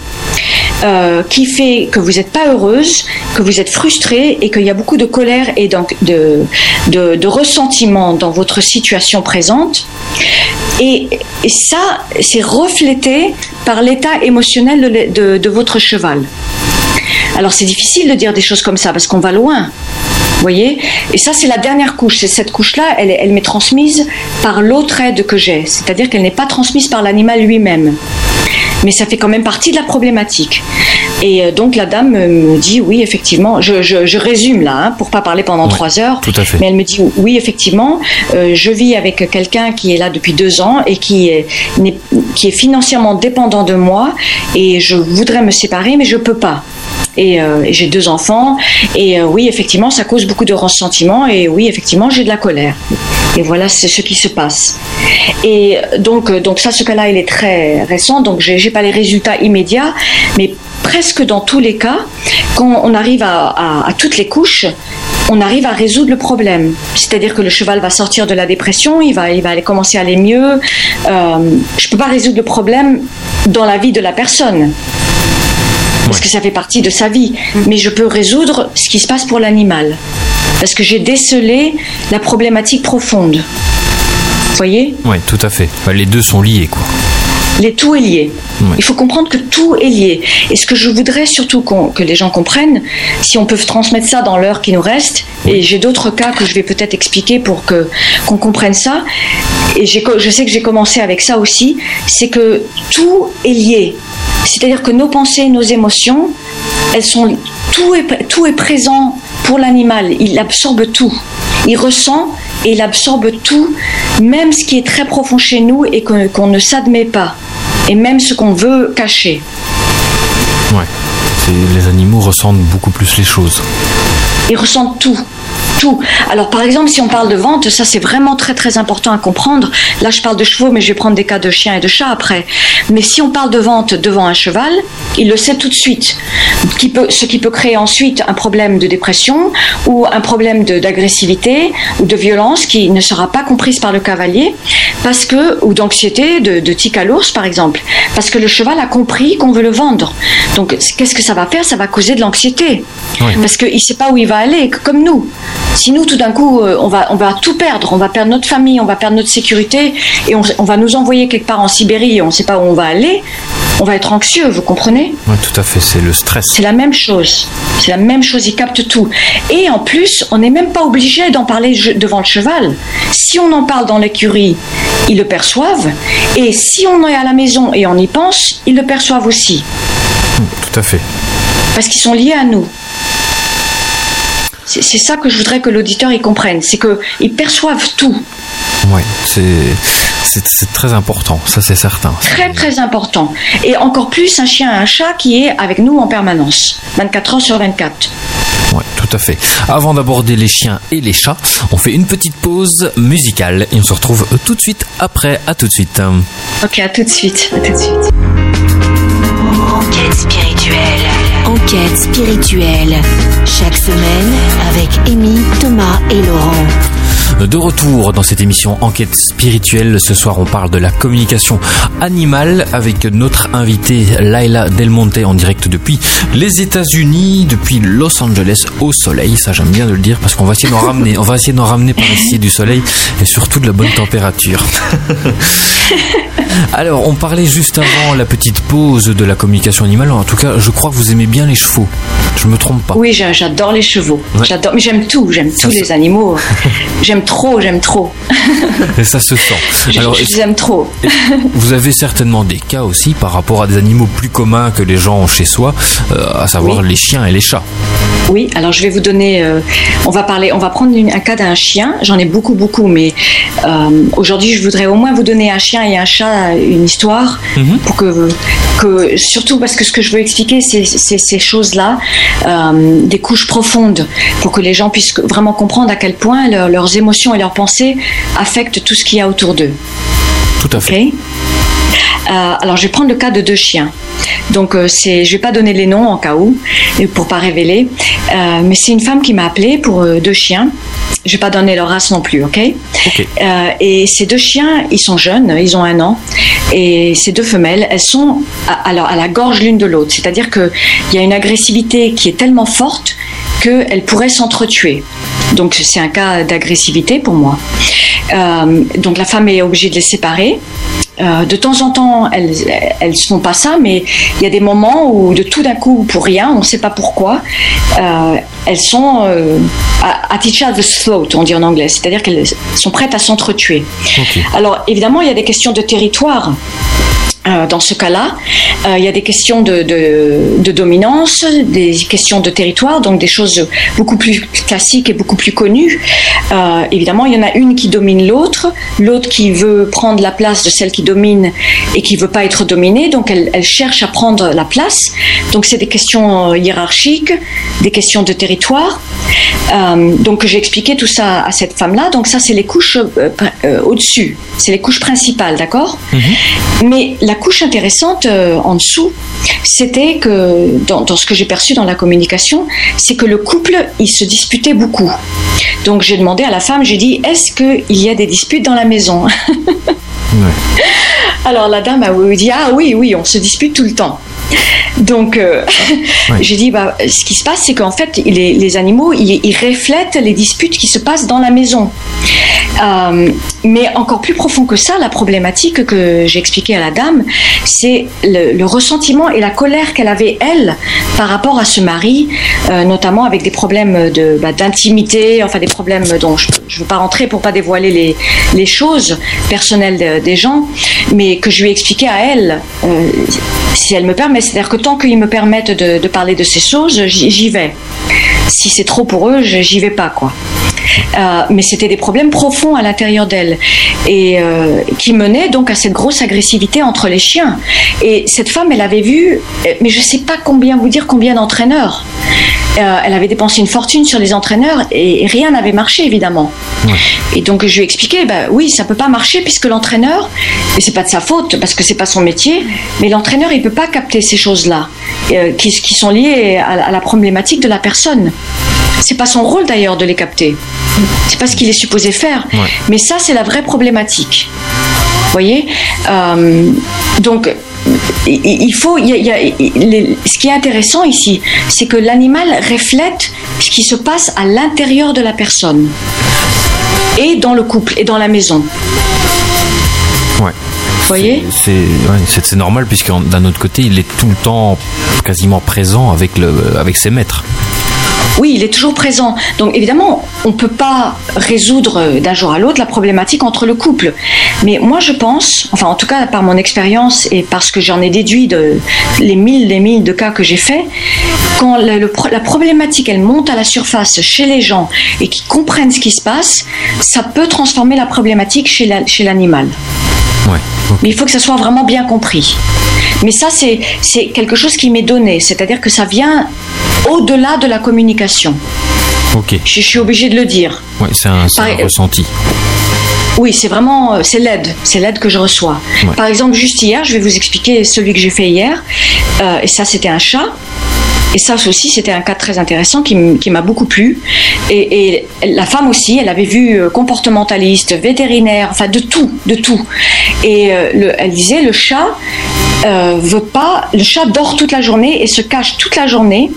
euh, qui fait que vous n'êtes pas heureuse, que vous êtes frustrée et qu'il y a beaucoup de colère et donc de, de, de ressentiment dans votre situation présente. Et, ça, c'est reflété par l'état émotionnel de, de- votre cheval. Alors c'est difficile de dire des choses comme ça parce qu'on va loin. Voyez Et ça, c'est la dernière couche. Cette couche-là, elle, elle m'est transmise par l'autre aide que j'ai. C'est-à-dire qu'elle n'est pas transmise par l'animal lui-même. Mais ça fait quand même partie de la problématique. Et euh, donc la dame me dit oui, effectivement, je, je- je résume là, hein, pour pas parler pendant Ouais, trois heures. tout à fait. Mais elle me dit oui, effectivement, euh, je vis avec quelqu'un qui est là depuis deux ans et qui est, qui est financièrement dépendant de moi et je voudrais me séparer, mais je peux pas. Et, euh, et j'ai deux enfants et euh, oui, effectivement, ça cause beaucoup de ressentiment et oui, effectivement, j'ai de la colère. Et voilà, c'est ce qui se passe. Et donc, euh, donc ça, ce cas-là, il est très récent, donc j'ai pas les résultats immédiats, mais presque dans tous les cas, quand on arrive à, toutes les couches, on arrive à résoudre le problème. C'est-à-dire que le cheval va sortir de la dépression, il va, il va aller commencer à aller mieux. Je peux pas résoudre le problème dans la vie de la personne. Parce que ça fait partie de sa vie. Mais je peux résoudre ce qui se passe pour l'animal. Parce que j'ai décelé la problématique profonde. Vous voyez? Oui, tout à fait. Bah, les deux sont liés, quoi. Les, tout est lié. Il faut comprendre que tout est lié. Et ce que je voudrais surtout que les gens comprennent, si on peut transmettre ça dans l'heure qui nous reste, et j'ai d'autres cas que je vais peut-être expliquer pour que qu'on comprenne ça. Et je sais que j'ai commencé avec ça aussi, c'est que tout est lié. C'est-à-dire que nos pensées, nos émotions, elles sont tout est tout est présent pour l'animal. Il absorbe tout. Il ressent et il absorbe tout, même ce qui est très profond chez nous et qu'on ne s'admet pas, et même ce qu'on veut cacher. Ouais. Les animaux ressentent beaucoup plus les choses. Ils ressentent tout. Tout. Alors par exemple, si on parle de vente, ça c'est vraiment très très important à comprendre. Là je parle de chevaux, mais je vais prendre des cas de chiens et de chats après. Mais si on parle de vente devant un cheval, il le sait tout de suite. Qui peut, ce qui peut créer ensuite un problème de dépression ou un problème d'agressivité ou de violence qui ne sera pas comprise par le cavalier parce que ou d'anxiété, de, de tic à l'ours par exemple, parce que le cheval a compris qu'on veut le vendre. Donc qu'est-ce que ça va faire? Ça va causer de l'anxiété Oui. parce qu'il ne sait pas où il va aller, comme nous. Si nous, tout d'un coup, euh, on va, on va tout perdre, on va perdre notre famille, on va perdre notre sécurité, et on, on va nous envoyer quelque part en Sibérie et on ne sait pas où on va aller, on va être anxieux, vous comprenez Ouais, tout à fait. C'est le stress. C'est la même chose. C'est la même chose, il capte tout. Et en plus, on n'est même pas obligé d'en parler devant le cheval. Si on en parle dans l'écurie, ils le perçoivent. Et si on est à la maison et on y pense, ils le perçoivent aussi. Tout à fait. parce qu'ils sont liés à nous. C'est ça que je voudrais que l'auditeur y comprenne, c'est qu'ils perçoivent tout, Ouais. C'est très important. Ça, c'est certain. très très important. Et encore plus un chien et un chat qui est avec nous en permanence, 24 heures sur 24. Ouais, tout à fait. Avant d'aborder les chiens et les chats, on fait une petite pause musicale et on se retrouve tout de suite après. À tout de suite. Ok, à tout de suite, à tout de suite. Enquête spirituelle. Enquête spirituelle. Chaque semaine avec Amy, Thomas et Laurent. De retour dans cette émission Enquête spirituelle, ce soir on parle de la communication animale avec notre invitée Laila Del Monte en direct depuis les États-Unis, depuis Los Angeles au soleil. Ça j'aime bien de le dire parce qu'on va essayer d'en ramener, on va essayer d'en ramener par ici du soleil et surtout de la bonne température. [LAUGHS] Alors on parlait juste avant la petite pause de la communication animale. En tout cas, je crois que vous aimez bien les chevaux. Je me trompe pas. Oui, j'a- j'adore les chevaux, Ouais. j'adore, mais j'aime tout, j'aime tous les animaux. j'aime [LAUGHS] trop, j'aime trop, Et ça se sent. [LAUGHS] Alors, je les aime trop. Vous avez certainement des cas aussi par rapport à des animaux plus communs que les gens ont chez soi, euh, à savoir Oui. les chiens et les chats. Oui, alors je vais vous donner. euh, on va parler. On va prendre une- un cas d'un chien. J'en ai beaucoup, beaucoup, mais euh, aujourd'hui, je voudrais au moins vous donner un chien et un chat, une histoire, Mhm. pour que, que surtout parce que ce que je veux expliquer, c'est ces choses-là, des couches profondes, pour que les gens puissent vraiment comprendre à quel point leur- leurs émotions et leurs pensées affectent tout ce qu'il y a autour d'eux. Tout à fait. Ok alors, je vais prendre le cas de deux chiens. Donc, c'est, je vais pas donner les noms en cas où, pour pas révéler. mais c'est une femme qui m'a appelé pour deux chiens. Je vais pas donner leur race non plus, ok, Et ces deux chiens, ils sont jeunes, ils ont un an, et ces deux femelles, elles sont alors à la gorge l'une de l'autre. C'est-à-dire qu'il y a une agressivité qui est tellement forte qu'elles pourraient s'entretuer. Donc c'est un cas d'agressivité pour moi. Euh, donc la femme est obligée de les séparer. Euh, de temps en temps, elles elles font pas ça, mais il y a des moments où de tout d'un coup, pour rien, on ne sait pas pourquoi, euh, elles sont à, each other's throat, on dit en anglais, c'est-à-dire qu'elles sont prêtes à s'entretuer. Alors évidemment, il y a des questions de territoire. Euh, dans ce cas-là, euh, il y a des questions de, de, dominance, des questions de territoire, donc des choses beaucoup plus classiques et beaucoup plus connues. Euh, évidemment, il y en a une qui domine l'autre, l'autre qui veut prendre la place de celle qui domine et qui veut pas être dominée, donc elle, elle cherche à prendre la place. Donc c'est des questions hiérarchiques, des questions de territoire. donc j'ai expliqué tout ça à cette femme-là. Donc ça, c'est les couches au-dessus, c'est les couches principales, d'accord? Mm-hmm. Mais la couche intéressante euh, en dessous, c'était que dans, ce que j'ai perçu dans la communication, c'est que le couple, il se disputait beaucoup. Donc j'ai demandé à la femme, j'ai dit, est-ce qu'il y a des disputes dans la maison [LAUGHS] Alors la dame a dit, ah oui, oui, on se dispute tout le temps. Donc, euh, [LAUGHS] j'ai dit, bah, ce qui se passe, c'est qu'en fait, les, animaux, ils, reflètent les disputes qui se passent dans la maison. Euh, mais encore plus profond que ça, la problématique que j'ai expliquée à la dame, c'est le, ressentiment et la colère qu'elle avait, elle, par rapport à ce mari, euh, notamment avec des problèmes de, bah, d'intimité, enfin des problèmes dont je ne veux pas rentrer pour pas dévoiler les, les choses personnelles des gens, mais que je lui ai expliqué à elle, si elle me permet. C'est-à-dire que tant qu'ils me permettent de, parler de ces choses, j'y vais. Si c'est trop pour eux, j'y vais pas, quoi. Euh, mais c'était des problèmes profonds à l'intérieur d'elle et euh, qui menaient donc à cette grosse agressivité entre les chiens. Et cette femme, elle avait vu, euh, mais je ne sais pas combien vous dire combien d'entraîneurs. Elle avait dépensé une fortune sur les entraîneurs et, rien n'avait marché évidemment. Et donc je lui ai expliqué, bah oui, ça peut pas marcher puisque l'entraîneur, et c'est pas de sa faute parce que c'est pas son métier, mais l'entraîneur il peut pas capter ces choses-là qui, qui, sont liées à, à la problématique de la personne. C'est pas son rôle d'ailleurs de les capter. C'est pas ce qu'il est supposé faire. Mais ça, c'est la vraie problématique. Vous voyez euh, Donc, il faut. ce qui est intéressant ici, c'est que l'animal reflète ce qui se passe à l'intérieur de la personne et dans le couple et dans la maison. Ouais. C'est normal puisque d'un autre côté, il est tout le temps quasiment présent avec, le, avec ses maîtres. Oui, il est toujours présent. Donc évidemment, on ne peut pas résoudre euh, d'un jour à l'autre la problématique entre le couple. Mais moi, je pense, enfin en tout cas par mon expérience et parce que j'en ai déduit de les mille, les mille de cas que j'ai faits, quand la problématique elle monte à la surface chez les gens et qui comprennent ce qui se passe, ça peut transformer la problématique chez l'animal. [LAUGHS] Mais il faut que ça soit vraiment bien compris. Mais ça, c'est quelque chose qui m'est donné, c'est-à-dire que ça vient au-delà de la communication. Ok. Je, suis obligée de le dire. Oui, c'est un, ressenti. Oui, c'est vraiment euh, c'est l'aide, c'est l'aide que je reçois. Par exemple, juste hier, je vais vous expliquer celui que j'ai fait hier. Euh, et ça, c'était un chat. Et ça aussi, c'était un cas très intéressant qui m'a beaucoup plu. Et, la femme aussi, elle avait vu euh, comportementaliste, vétérinaire, enfin de tout, de tout. Et elle disait, le chat veut pas, le chat dort toute la journée et se cache toute la journée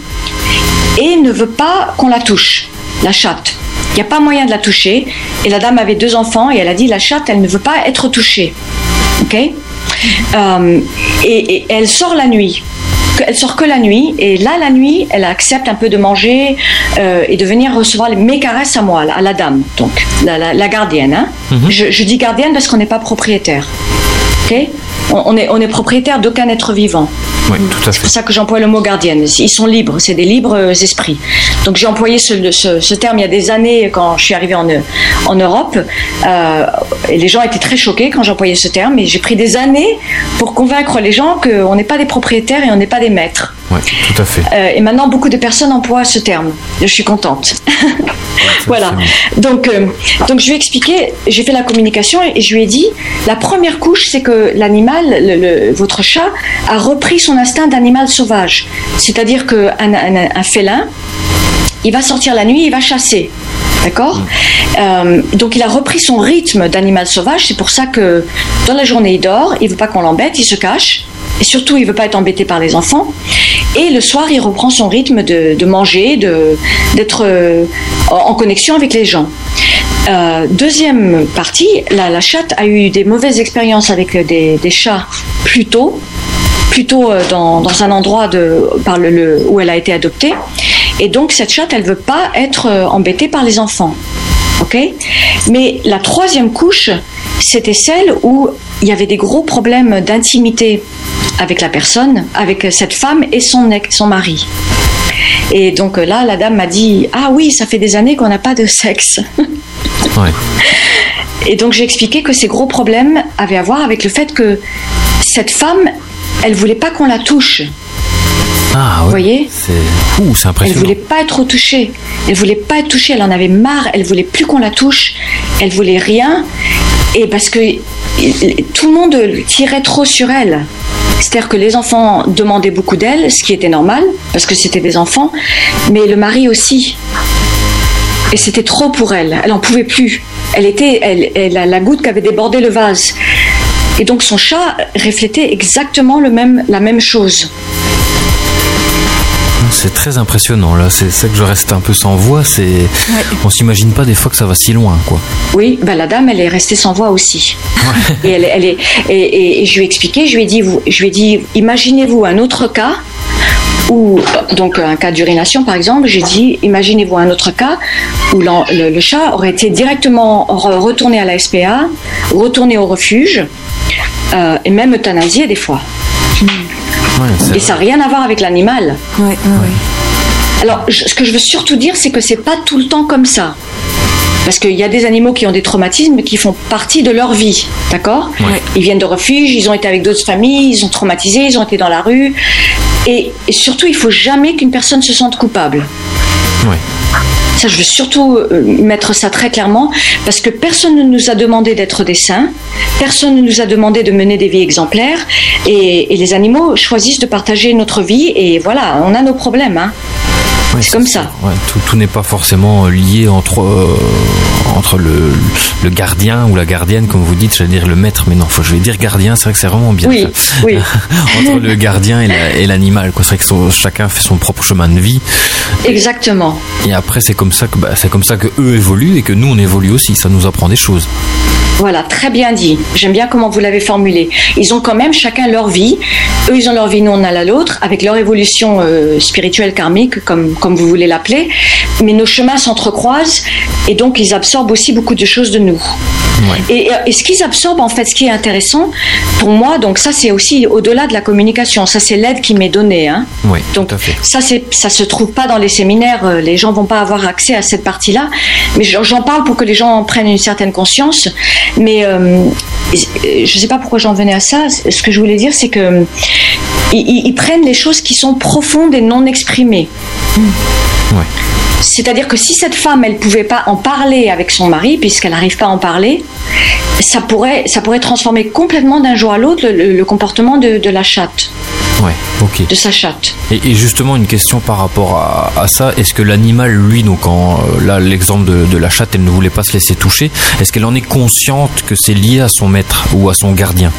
et ne veut pas qu'on la touche, la chatte. Il n'y a pas moyen de la toucher. Et la dame avait deux enfants et elle a dit la chatte, elle ne veut pas être touchée. Ok? Euh, et, elle sort la nuit. Elle sort que la nuit et là la nuit elle accepte un peu de manger euh, et de venir recevoir mes caresses à moi, à la dame, donc la, gardienne. Hein. Mhm. je, je, dis gardienne parce qu'on n'est pas propriétaire. Ok? On est, on est propriétaire d'aucun être vivant. Oui, tout à fait. C'est pour ça que j'emploie le mot gardienne. Ils sont libres, c'est des libres esprits. Donc j'ai employé ce, ce, terme il y a des années quand je suis arrivée en, en Europe. Euh, et les gens étaient très choqués quand j'employais ce terme. Et j'ai pris des années pour convaincre les gens qu'on n'est pas des propriétaires et on n'est pas des maîtres. Ouais, tout à fait. Euh, et maintenant, beaucoup de personnes emploient ce terme. Je suis contente. [LAUGHS] voilà. Donc, euh, donc, je lui ai expliqué, j'ai fait la communication et je lui ai dit la première couche, c'est que l'animal, votre chat, a repris son instinct d'animal sauvage. C'est-à-dire qu'un un, félin, il va sortir la nuit, il va chasser. D'accord Euh, Donc il a repris son rythme d'animal sauvage. C'est pour ça que dans la journée il dort, il veut pas qu'on l'embête, il se cache. Et surtout, il veut pas être embêté par les enfants. Et le soir, il reprend son rythme de, de manger, d'être euh, en connexion avec les gens. Euh, deuxième partie, la, chatte a eu des mauvaises expériences avec des, des chats plus tôt, plutôt euh, dans, dans un endroit par où elle a été adoptée. Et donc cette chatte, elle veut pas être euh, embêtée par les enfants. Mais la troisième couche, c'était celle où il y avait des gros problèmes d'intimité avec la personne, avec cette femme et son, ex- son mari. Et donc euh, là, la dame m'a dit Ah oui, ça fait des années qu'on n'a pas de sexe. [LAUGHS] Ouais. Et donc j'ai expliqué que ces gros problèmes avaient à voir avec le fait que cette femme, elle voulait pas qu'on la touche. Ah, ouais. Vous voyez C'est c'est Elle impressionnant. voulait pas être touchée. Elle voulait pas être touchée. Elle en avait marre. Elle voulait plus qu'on la touche. Elle voulait rien. Et parce que tout le monde tirait trop sur elle. C'est-à-dire que les enfants demandaient beaucoup d'elle, ce qui était normal, parce que c'était des enfants, mais le mari aussi. Et c'était trop pour elle. Elle en pouvait plus. Elle était elle, a la goutte qui avait débordé le vase. Et donc son chat reflétait exactement la même chose. C'est très impressionnant là. C'est ça que je reste un peu sans voix. C'est, on s'imagine pas des fois que ça va si loin, quoi. Oui, ben la dame, elle est restée sans voix aussi. Et, elle, elle est, et, et- et je lui ai expliqué, je lui ai dit, vous, je lui ai dit, imaginez-vous un autre cas où, donc un cas d'urination par exemple, j'ai dit, imaginez-vous un autre cas où le, le chat aurait été directement re- retourné à la SPA, retourné au refuge, euh, et même euthanasié des fois. Ouais, Et ça n'a rien à voir avec l'animal. Ouais, ouais, ouais. Alors, je- ce que je veux surtout dire, c'est que c'est pas tout le temps comme ça. Parce qu'il y a des animaux qui ont des traumatismes qui font partie de leur vie, d'accord? Ouais. Ils viennent de refuge, ils ont été avec d'autres familles, ils ont traumatisé, ils ont été dans la rue. Et, et surtout, il faut jamais qu'une personne se sente coupable. Ça, je veux surtout euh, mettre ça très clairement, parce que personne ne nous a demandé d'être des saints, personne ne nous a demandé de mener des vies exemplaires, et, et les animaux choisissent de partager notre vie, et voilà, on a nos problèmes. Hein. Ouais, C'est comme ça. Ouais, tout, tout n'est pas forcément lié entre euh, entre le, le gardien ou la gardienne, comme vous dites, j'allais dire le maître, mais non, faut, je vais dire gardien. C'est vrai que c'est vraiment bien. Oui, ça. oui. [LAUGHS] entre le gardien et la- et l'animal. C'est vrai que son- chacun fait son propre chemin de vie. Exactement. Et après, c'est comme ça que bah, c'est comme ça que eux évoluent et que nous on évolue aussi. Ça nous apprend des choses. Voilà, très bien dit. J'aime bien comment vous l'avez formulé. Ils ont quand même chacun leur vie. Eux, ils ont leur vie, nous, on a la nôtre, avec leur évolution euh, spirituelle karmique, comme, comme vous voulez l'appeler. Mais nos chemins s'entrecroisent et donc ils absorbent aussi beaucoup de choses de nous. Ouais. Et, et ce qu'ils absorbent, en fait, ce qui est intéressant, pour moi, donc ça, c'est aussi au-delà de la communication. Ça, c'est l'aide qui m'est donnée. Hein. Oui, Donc tout à fait. ça, c'est, ça se trouve pas dans les séminaires. euh, Les gens vont pas avoir accès à cette partie-là. Mais j'en j'en parle pour que les gens prennent une certaine conscience. Mais euh, je sais pas pourquoi j'en venais à ça. Ce que je voulais dire, c'est que euh, ils, prennent les choses qui sont profondes et non exprimées. C'est-à-dire que si cette femme, elle pouvait pas en parler avec son mari, puisqu'elle n'arrive pas à en parler, ça pourrait, ça pourrait transformer complètement d'un jour à l'autre le, le comportement de, de la chatte, Ouais. Ok. de sa chatte. Et, et justement, une question par rapport à, à ça. Est-ce que l'animal, lui, donc en, euh, là, l'exemple de, de la chatte, elle ne voulait pas se laisser toucher. Est-ce qu'elle en est consciente que c'est lié à son maître ou à son gardien?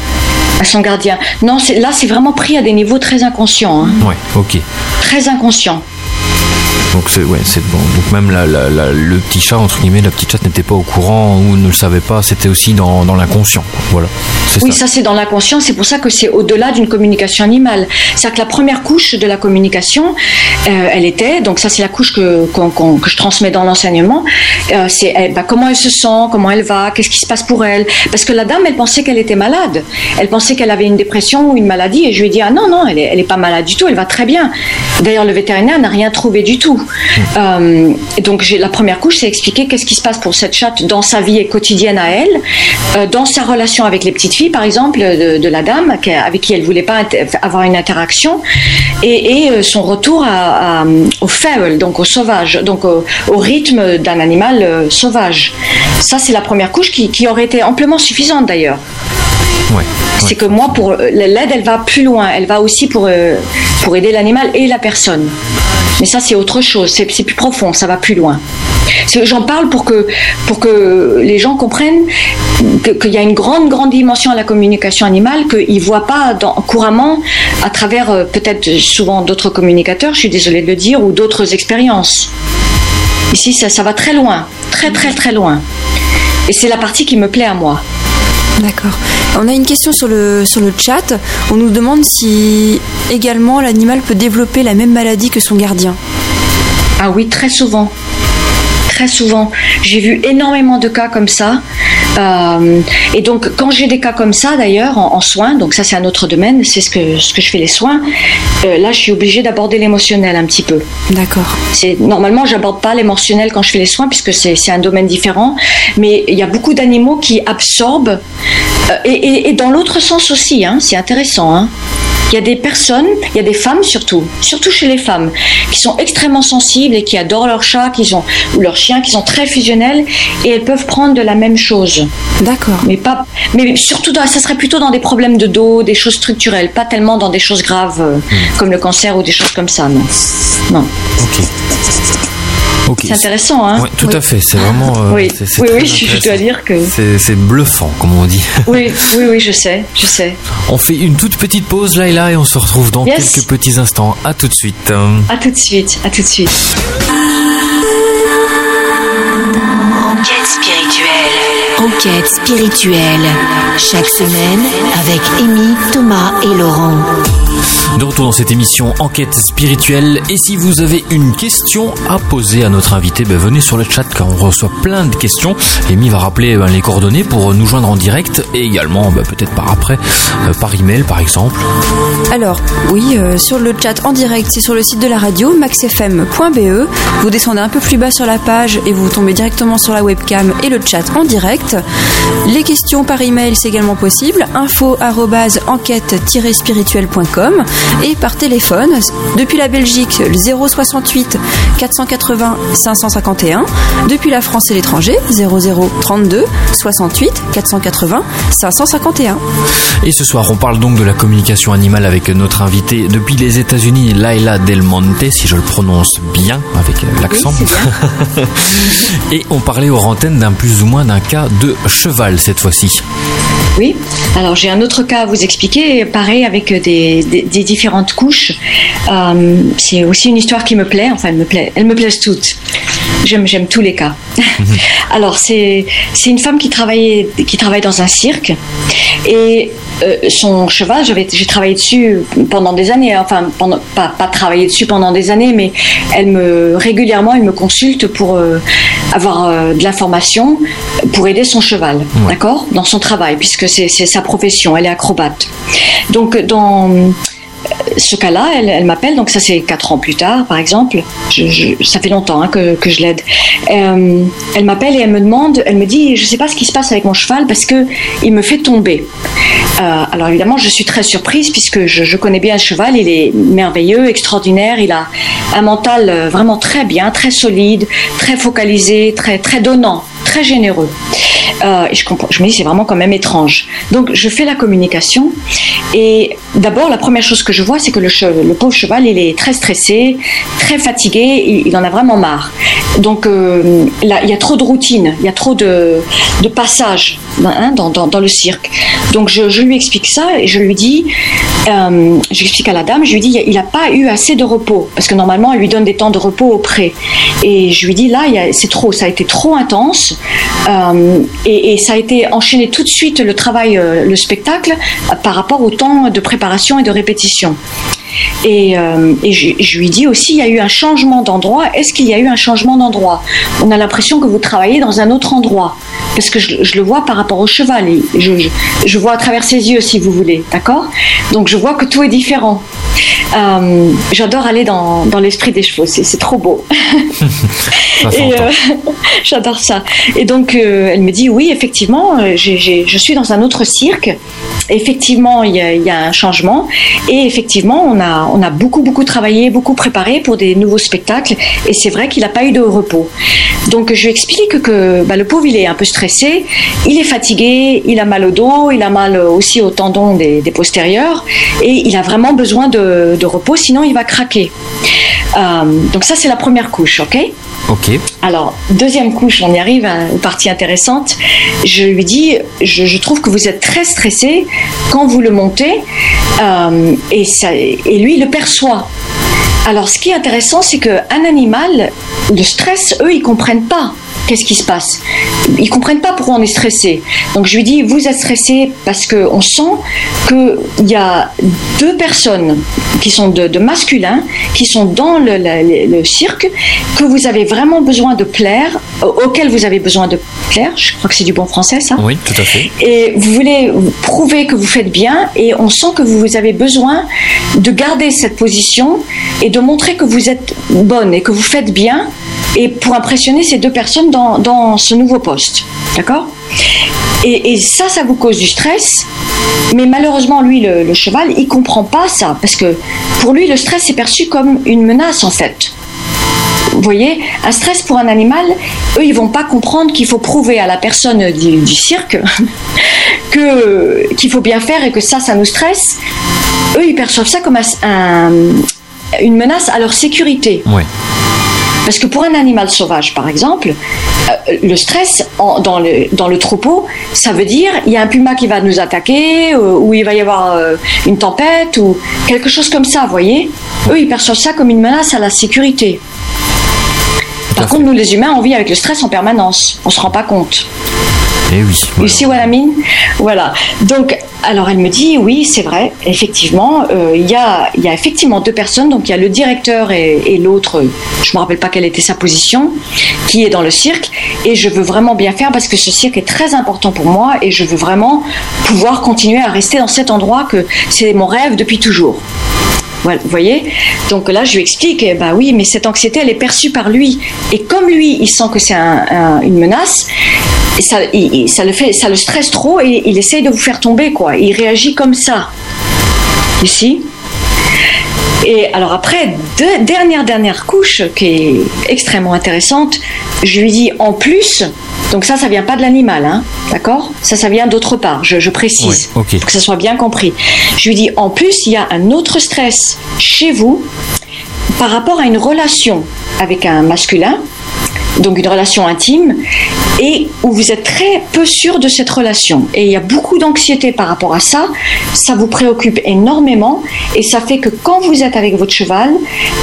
À son gardien. Non, c'est- là, c'est vraiment pris à des niveaux très inconscients, hein. Ouais. Ok. très inconscients. Donc c'est ouais, c'est bon. Donc même la, la- la- le petit chat entre guillemets, la petite chatte n'était pas au courant ou ne le savait pas. C'était aussi dans, dans l'inconscient. Voilà. Oui, ça. ça c'est dans l'inconscient, c'est pour ça que c'est au-delà d'une communication animale. C'est-à-dire que la première couche de la communication, euh, elle était, donc ça c'est la couche que, qu'on- que je transmets dans l'enseignement, euh, c'est eh, bah, comment elle se sent, comment elle va, qu'est-ce qui se passe pour elle. Parce que la dame, elle pensait qu'elle était malade. Elle pensait qu'elle avait une dépression ou une maladie et je lui ai dit, ah non, non, elle est, elle est pas malade du tout, elle va très bien. D'ailleurs, le vétérinaire n'a rien trouvé du tout. Euh, donc j'ai la première couche, c'est expliquer qu'est-ce qui se passe pour cette chatte dans sa vie quotidienne à elle, euh, dans sa relation avec les petites filles, par exemple, de, la dame avec qui elle voulait pas avoir une interaction, et, et son retour au feral, donc au sauvage, donc au, rythme d'un animal sauvage. Ça, c'est la première couche qui aurait été amplement suffisante d'ailleurs. C'est que moi, pour l'aide, elle va plus loin. Elle va aussi pour, euh, pour aider l'animal et la personne. Mais ça, c'est autre chose. C'est plus profond. Ça va plus loin. J'en parle pour que, pour que les gens comprennent qu'il y a une grande, grande dimension à la communication animale qu'ils ne voient pas dans, couramment à travers euh, peut-être souvent d'autres communicateurs, je suis désolée de le dire, ou d'autres expériences. Ici, ça, ça va très loin. Très, très, très loin. Et c'est la partie qui me plaît à moi. D'accord. On a une question sur le, sur le chat. On nous demande si également l'animal peut développer la même maladie que son gardien. Ah oui, très souvent très souvent. J'ai vu énormément de cas comme ça. Euh, et donc, quand j'ai des cas comme ça, d'ailleurs, en, soins, donc ça c'est un autre domaine, c'est ce que, ce que je fais les soins, euh, là je suis obligée d'aborder l'émotionnel un petit peu. D'accord. Normalement, j'aborde pas l'émotionnel quand je fais les soins, puisque c'est un domaine différent, mais il y a beaucoup d'animaux qui absorbent, euh, et, et, dans l'autre sens aussi, hein, c'est intéressant. Hein. Il y a des personnes, il y a des femmes surtout, surtout chez les femmes, qui sont extrêmement sensibles et qui adorent leur chat, qui ont, ou leur chien, qui sont très fusionnels et elles peuvent prendre de la même chose. D'accord. Mais pas, mais surtout, ça serait plutôt dans des problèmes de dos, des choses structurelles, pas tellement dans des choses graves euh, hmm. comme le cancer ou des choses comme ça, non. Non. Ok. C'est intéressant, hein Oui, tout à fait. C'est vraiment. Euh, oui, oui, oui je dois dire que. C'est bluffant, comme on dit. [LAUGHS] Oui, oui, oui, je sais, je sais. On fait une toute petite pause, Laila, et on se retrouve dans quelques petits instants. À tout de suite. À tout de suite, à tout de suite. Enquête spirituelle. Enquête spirituelle. Chaque semaine avec Amy, Thomas et Laurent. De retour dans cette émission Enquête spirituelle. Et si vous avez une question à poser à notre invité, ben venez sur le chat car on reçoit plein de questions. Amy va rappeler ben, les coordonnées pour nous joindre en direct et également ben, peut-être par après, euh, par email par exemple. Alors oui, euh, sur le chat en direct, c'est sur le site de la radio maxfm.be. Vous descendez un peu plus bas sur la page et vous tombez directement sur la webcam et le chat en direct. Les questions par email, c'est également possible. info et par téléphone depuis la Belgique le 068 480 551, depuis la France et l'étranger 0032 68 480 551. Et ce soir, on parle donc de la communication animale avec notre invité depuis les États-Unis, Laila Del Monte, si je le prononce bien avec l'accent. [LAUGHS] et on parlait aux antennes d'un plus ou moins d'un cas de cheval cette fois-ci. Oui, alors j'ai un autre cas à vous expliquer, pareil avec des, des, différentes couches. Euh, c'est aussi une histoire qui me plaît, enfin elle me plaît, elles me plaisent toutes. J'aime, j'aime tous les cas. Mhm. [LAUGHS] alors c'est, c'est une femme qui travaillait, qui travaille dans un cirque et euh, son cheval, j'ai travaillé dessus pendant des années, enfin pendant, pas, pas travaillé dessus pendant des années, mais elle me régulièrement elle me consulte pour euh, avoir de l'information pour aider son cheval, d'accord, dans son travail, puisque c'est sa profession, elle est acrobate. Donc dans ce cas-là, elle, m'appelle, donc ça c'est quatre ans plus tard, par exemple. ça fait longtemps hein, que, je l'aide. Euh, elle m'appelle et elle me demande, elle me dit, je ne sais pas ce qui se passe avec mon cheval parce que il me fait tomber. Euh, alors évidemment, je suis très surprise puisque je, connais bien le cheval, il est merveilleux, extraordinaire, il a un mental euh, vraiment très bien, très solide, très focalisé, très très donnant, très généreux. et je, comprends, je me dis c'est vraiment quand même étrange. Donc je fais la communication et d'abord la première chose que je vois c'est que le, le, pauvre cheval il est très stressé, très fatigué, il, en a vraiment marre. Donc euh, là, il y a trop de routine, il y a trop de, de passages hein, dans, dans, le cirque. Donc je, lui explique ça et je lui dis, euh, j'explique à la dame, je lui dis il n'a pas eu assez de repos parce que normalement elle lui donne des temps de repos au pré. Et je lui dis là c'est trop, ça a été trop intense euh, et, et, ça a été enchaîné tout de suite le travail, euh, le spectacle par rapport au temps de préparation et de répétition. Et, euh, je, lui dis aussi, il y a eu un changement d'endroit. Est-ce qu'il y a eu un changement d'endroit? On a l'impression que vous travaillez dans un autre endroit. Parce que je, le vois par rapport au cheval. je, vois à travers ses yeux, si vous voulez. D'accord? Donc je vois que tout est différent. Euh, j'adore aller dans, dans l'esprit des chevaux, c'est trop beau. [LAUGHS] et euh, [LAUGHS] j'adore ça. Et donc, euh, elle me dit oui, effectivement, je suis dans un autre cirque. Effectivement, il y, a, un changement. Et effectivement, on a, on a beaucoup, beaucoup travaillé, beaucoup préparé pour des nouveaux spectacles. Et c'est vrai qu'il n'a pas eu de repos. Donc, je lui explique que bah, le pauvre, il est un peu stressé, il est fatigué, il a mal au dos, il a mal aussi au tendon des, des postérieurs. Et il a vraiment besoin de repos, sinon il va craquer. Euh, donc ça, c'est la première couche, ok Ok. Alors, deuxième couche, on y arrive à une partie intéressante. Je lui dis, je, trouve que vous êtes très stressé quand vous le montez, euh, et, ça, et lui, il le perçoit. Alors, ce qui est intéressant, c'est qu'un animal, le stress, eux, ils comprennent pas qu'est-ce qui se passe Ils comprennent pas pourquoi on est stressé. Donc je lui dis, vous êtes stressé parce qu'on sent qu'il y a deux personnes qui sont de, masculins, qui sont dans le, cirque, que vous avez vraiment besoin de plaire, auquel vous avez besoin de plaire. Je crois que c'est du bon français, ça. Oui, tout à fait. Et vous voulez prouver que vous faites bien, et on sent que vous avez besoin de garder cette position et de montrer que vous êtes bonne et que vous faites bien et pour impressionner ces deux personnes dans, dans ce nouveau poste. D'accord? Et, ça, ça vous cause du stress. Mais malheureusement, lui, le, cheval, il comprend pas ça. Parce que pour lui, le stress est perçu comme une menace, en fait. Vous voyez, un stress pour un animal, eux, ils vont pas comprendre qu'il faut prouver à la personne du, cirque [LAUGHS] que qu'il faut bien faire et que ça, ça nous stresse. Eux, ils perçoivent ça comme un, une menace à leur sécurité. Ouais. Parce que pour un animal sauvage, par exemple, euh, le stress dans, le, dans le troupeau, ça veut dire il y a un puma qui va nous attaquer, euh, ou il va y avoir euh, une tempête, ou quelque chose comme ça, vous voyez Eux, ils perçoivent ça comme une menace à la sécurité. Par contre, nous, les humains, on vit avec le stress en permanence. On ne se rend pas compte. Et eh oui. You see what I mean Voilà. Donc, alors elle me dit, oui, c'est vrai, effectivement, euh, il y, a, y, a, effectivement deux personnes, donc il y a le directeur et, et l'autre, je ne me rappelle pas quelle était sa position, qui est dans le cirque, et je veux vraiment bien faire parce que ce cirque est très important pour moi, et je veux vraiment pouvoir continuer à rester dans cet endroit que c'est mon rêve depuis toujours. Voilà, vous voyez Donc là, je lui explique, bah oui, mais cette anxiété, elle est perçue par lui. Et comme lui, il sent que c'est un, une menace, ça, ça, le fait, ça le stresse trop et il essaye de vous faire tomber, quoi. Il réagit comme ça. Ici. Et alors après, dernière, dernière couche qui est extrêmement intéressante, je lui dis en plus, donc ça, ça vient pas de l'animal, hein, d'accord? Ça, ça vient d'autre part, je, précise, pour que ça soit bien compris. Je lui dis en plus, il y a un autre stress chez vous par rapport à une relation avec un masculin donc une relation intime, et où vous êtes très peu sûr de cette relation. Et il y a beaucoup d'anxiété par rapport à ça, ça vous préoccupe énormément, et ça fait que quand vous êtes avec votre cheval,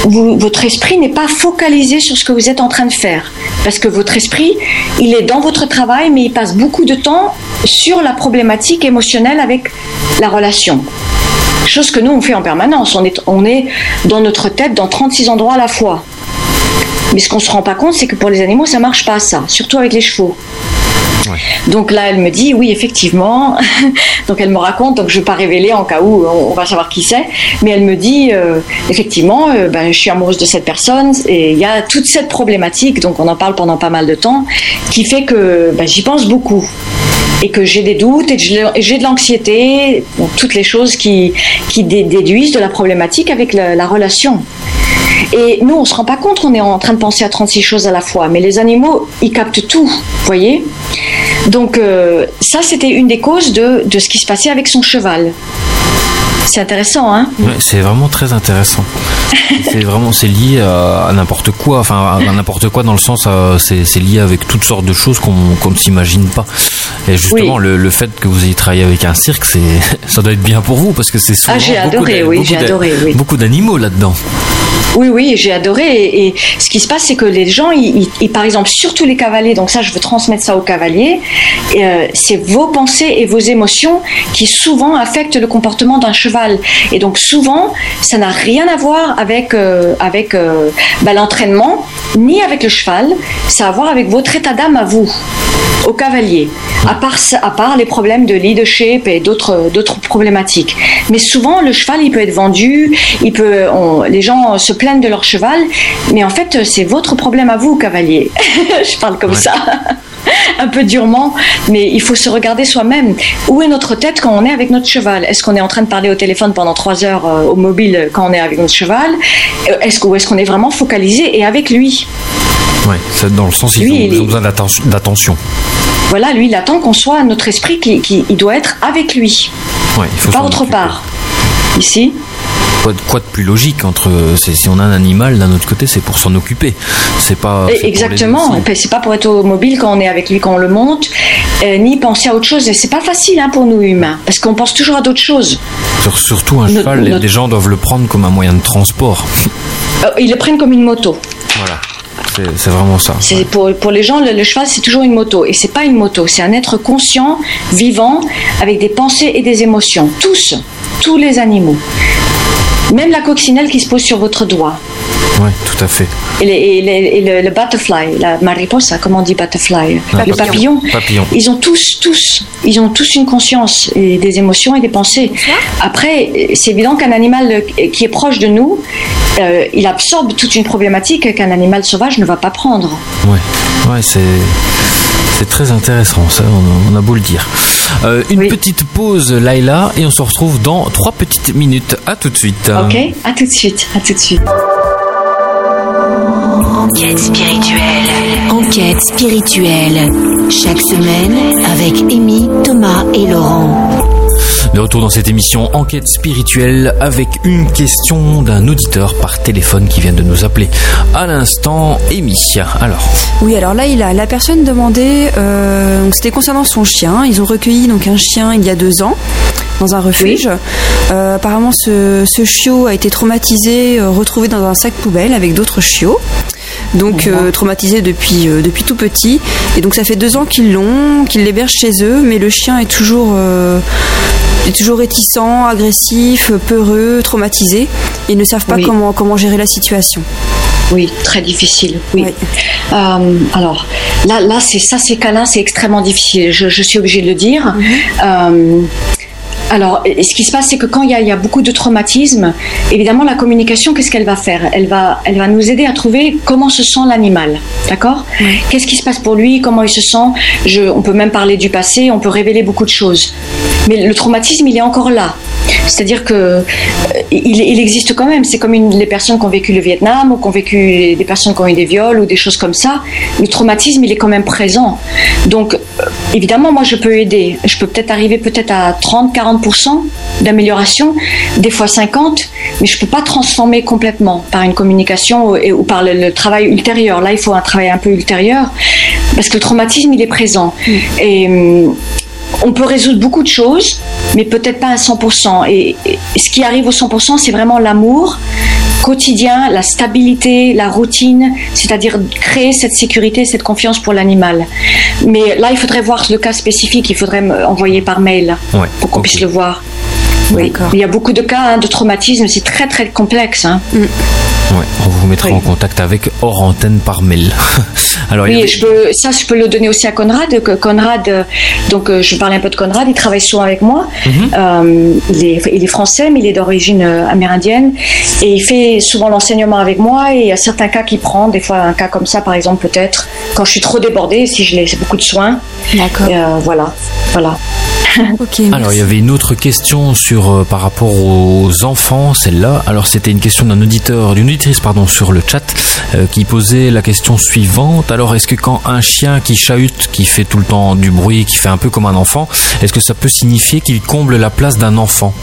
votre esprit n'est pas focalisé sur ce que vous êtes en train de faire. Parce que votre esprit, il est dans votre travail, mais il passe beaucoup de temps sur la problématique émotionnelle avec la relation. Chose que nous, on fait en permanence. On est, on est dans notre tête dans 36 endroits à la fois. Mais ce qu'on se rend pas compte, c'est que pour les animaux, ça marche pas ça, surtout avec les chevaux. Donc là, elle me dit oui, effectivement. [LAUGHS] donc elle me raconte, donc je ne vais pas révéler en cas où on, va savoir qui c'est, mais elle me dit euh, effectivement, euh, ben, je suis amoureuse de cette personne et il y a toute cette problématique, donc on en parle pendant pas mal de temps, qui fait que ben, j'y pense beaucoup et que j'ai des doutes et j'ai de l'anxiété, toutes les choses qui, déduisent de la problématique avec la relation. Et nous, on se rend pas compte, on est en train de penser à 36 choses à la fois. Mais les animaux, ils captent tout, voyez? Donc euh, ça, c'était une des causes de, de ce qui se passait avec son cheval. C'est intéressant, hein ouais, C'est vraiment très intéressant. [LAUGHS] c'est vraiment, c'est lié à, n'importe quoi, enfin à, n'importe quoi dans le sens, euh, c'est lié avec toutes sortes de choses qu'on ne s'imagine pas. Et justement, le, fait que vous ayez travaillé avec un cirque, c'est, [LAUGHS] ça doit être bien pour vous parce que c'est souvent ah, j'ai adoré, oui, j'ai adoré, oui. beaucoup d'animaux là-dedans. Oui, oui, j'ai adoré. Et, ce qui se passe, c'est que les gens, ils, par exemple, surtout les cavaliers, donc ça, je veux transmettre ça aux cavaliers, euh, c'est vos pensées et vos émotions qui souvent affectent le comportement d'un cheval. Et donc souvent, ça n'a rien à voir avec, euh, euh, bah, l'entraînement, ni avec le cheval, ça a à voir avec votre état d'âme à vous, au cavalier, à part, les problèmes de leadership et d'autres, d'autres problématiques. Mais souvent, le cheval, il peut être vendu, il peut, les gens se plaignent de leur cheval, mais en fait, c'est votre problème à vous, cavalier. [LAUGHS] Je parle comme ça. [LAUGHS] un peu durement, mais il faut se regarder soi-même. Où est notre tête quand on est avec notre cheval? Est-ce qu'on est en train de parler au téléphone pendant trois heures euh, au mobile quand on est avec notre cheval? Euh, Est-ce qu'on est, qu'on est vraiment focalisé et avec lui? Oui, c'est dans le sens ils ont besoin d'attention. Voilà, lui, il attend qu'on soit notre esprit, qui, qui, il doit être avec lui. Ouais, il faut pas autre part. Ici, quoi de, plus logique entre si on a un animal d'un autre côté c'est pour s'en occuper. C'est pas exactement. c'est pas pour être au mobile quand on est avec lui quand on le monte euh, ni penser à autre chose. Et c'est pas facile hein, pour nous humains parce qu'on pense toujours à d'autres choses. Surtout un cheval les gens doivent le prendre comme un moyen de transport. Euh, ils le prennent comme une moto. Voilà. C'est vraiment ça. Pour, pour, les gens, le, cheval, c'est toujours une moto. Et c'est pas une moto, c'est un être conscient, vivant, avec des pensées et des émotions. Tous, tous les animaux. Même la coccinelle qui se pose sur votre doigt. Oui, tout à fait. Et, le, butterfly, la mariposa, comment on dit butterfly? Ah, Le papillon. papillon. Ils ont tous, tous, ils ont tous une conscience et des émotions et des pensées. Après, c'est évident qu'un animal qui est proche de nous, euh, il absorbe toute une problématique qu'un animal sauvage ne va pas prendre. Oui, ouais, c'est c'est très intéressant, ça, on a, beau le dire. Euh, une petite pause, Laila, et on se retrouve dans trois petites minutes. À tout de suite. Ok, à tout de suite, à tout de suite. Enquête spirituelle. Enquête spirituelle. Chaque semaine avec Amy, Thomas et Laurent. De retour dans cette émission Enquête spirituelle avec une question d'un auditeur par téléphone qui vient de nous appeler à l'instant. Amy, alors Oui, alors là, il a, la personne demandait, euh, c'était concernant son chien. Ils ont recueilli donc un chien il y a deux ans dans un refuge. Euh, apparemment, ce, ce, chiot a été traumatisé, euh, retrouvé dans un sac poubelle avec d'autres chiots. Donc traumatisé depuis depuis tout petit et donc ça fait deux ans qu'ils l'ont, qu'ils l'hébergent chez eux, mais le chien est toujours est toujours réticent, agressif, peureux, traumatisé. Ils ne savent pas comment, comment gérer la situation. Oui, très difficile. Oui. Euh, alors là, là, c'est ça, ces cas-là, c'est extrêmement difficile. Je, suis obligée de le dire. Mhm. Euh, alors, ce qui se passe, c'est que quand il y, a, beaucoup de traumatisme, évidemment, la communication, qu'est-ce qu'elle va faire? Elle va, elle va nous aider à trouver comment se sent l'animal. D'accord? Qu'est-ce qui se passe pour lui? Comment il se sent? Je, On peut même parler du passé, on peut révéler beaucoup de choses. Mais le traumatisme, il est encore là. C'est-à-dire que euh, il, existe quand même. C'est comme les personnes qui ont vécu le Vietnam ou qui ont vécu des personnes qui ont eu des viols ou des choses comme ça. Le traumatisme, il est quand même présent. Donc, euh, évidemment, moi, je peux aider. Je peux peut-être arriver peut-être à 30, 40% d'amélioration, des fois 50, mais je peux pas transformer complètement par une communication ou, ou par le, travail ultérieur. Là, il faut un travail un peu ultérieur parce que le traumatisme, il est présent. Mm. Et hum, on peut résoudre beaucoup de choses, mais peut-être pas à 100%. Et, ce qui arrive au 100%, c'est vraiment l'amour quotidien, la stabilité, la routine, c'est-à-dire créer cette sécurité, cette confiance pour l'animal. Mais là, il faudrait voir le cas spécifique, il faudrait envoyer par mail pour qu'on puisse le voir. Oui. Il y a beaucoup de cas hein, de traumatisme, c'est très très complexe. Hein. Mm. On vous mettra en contact avec hors antenne par mail. [LAUGHS] Alors, oui, je peux, ça je peux le donner aussi à Conrad. Conrad, euh, donc euh, je parlais un peu de Conrad, il travaille souvent avec moi. Mhm. Euh, il, est, il, est, français, mais il est d'origine amérindienne et il fait souvent l'enseignement avec moi. Et il y a certains cas qu'il prend, des fois un cas comme ça par exemple peut-être quand je suis trop débordée, si je laisse beaucoup de soins. D'accord. voilà, voilà. Alors il y avait une autre question sur euh, par rapport aux enfants, celle-là. Alors c'était une question d'un auditeur, d'une auditrice pardon sur le chat euh, qui posait la question suivante. Alors est-ce que quand un chien qui chahute, qui fait tout le temps du bruit, qui fait un peu comme un enfant, est-ce que ça peut signifier qu'il comble la place d'un enfant?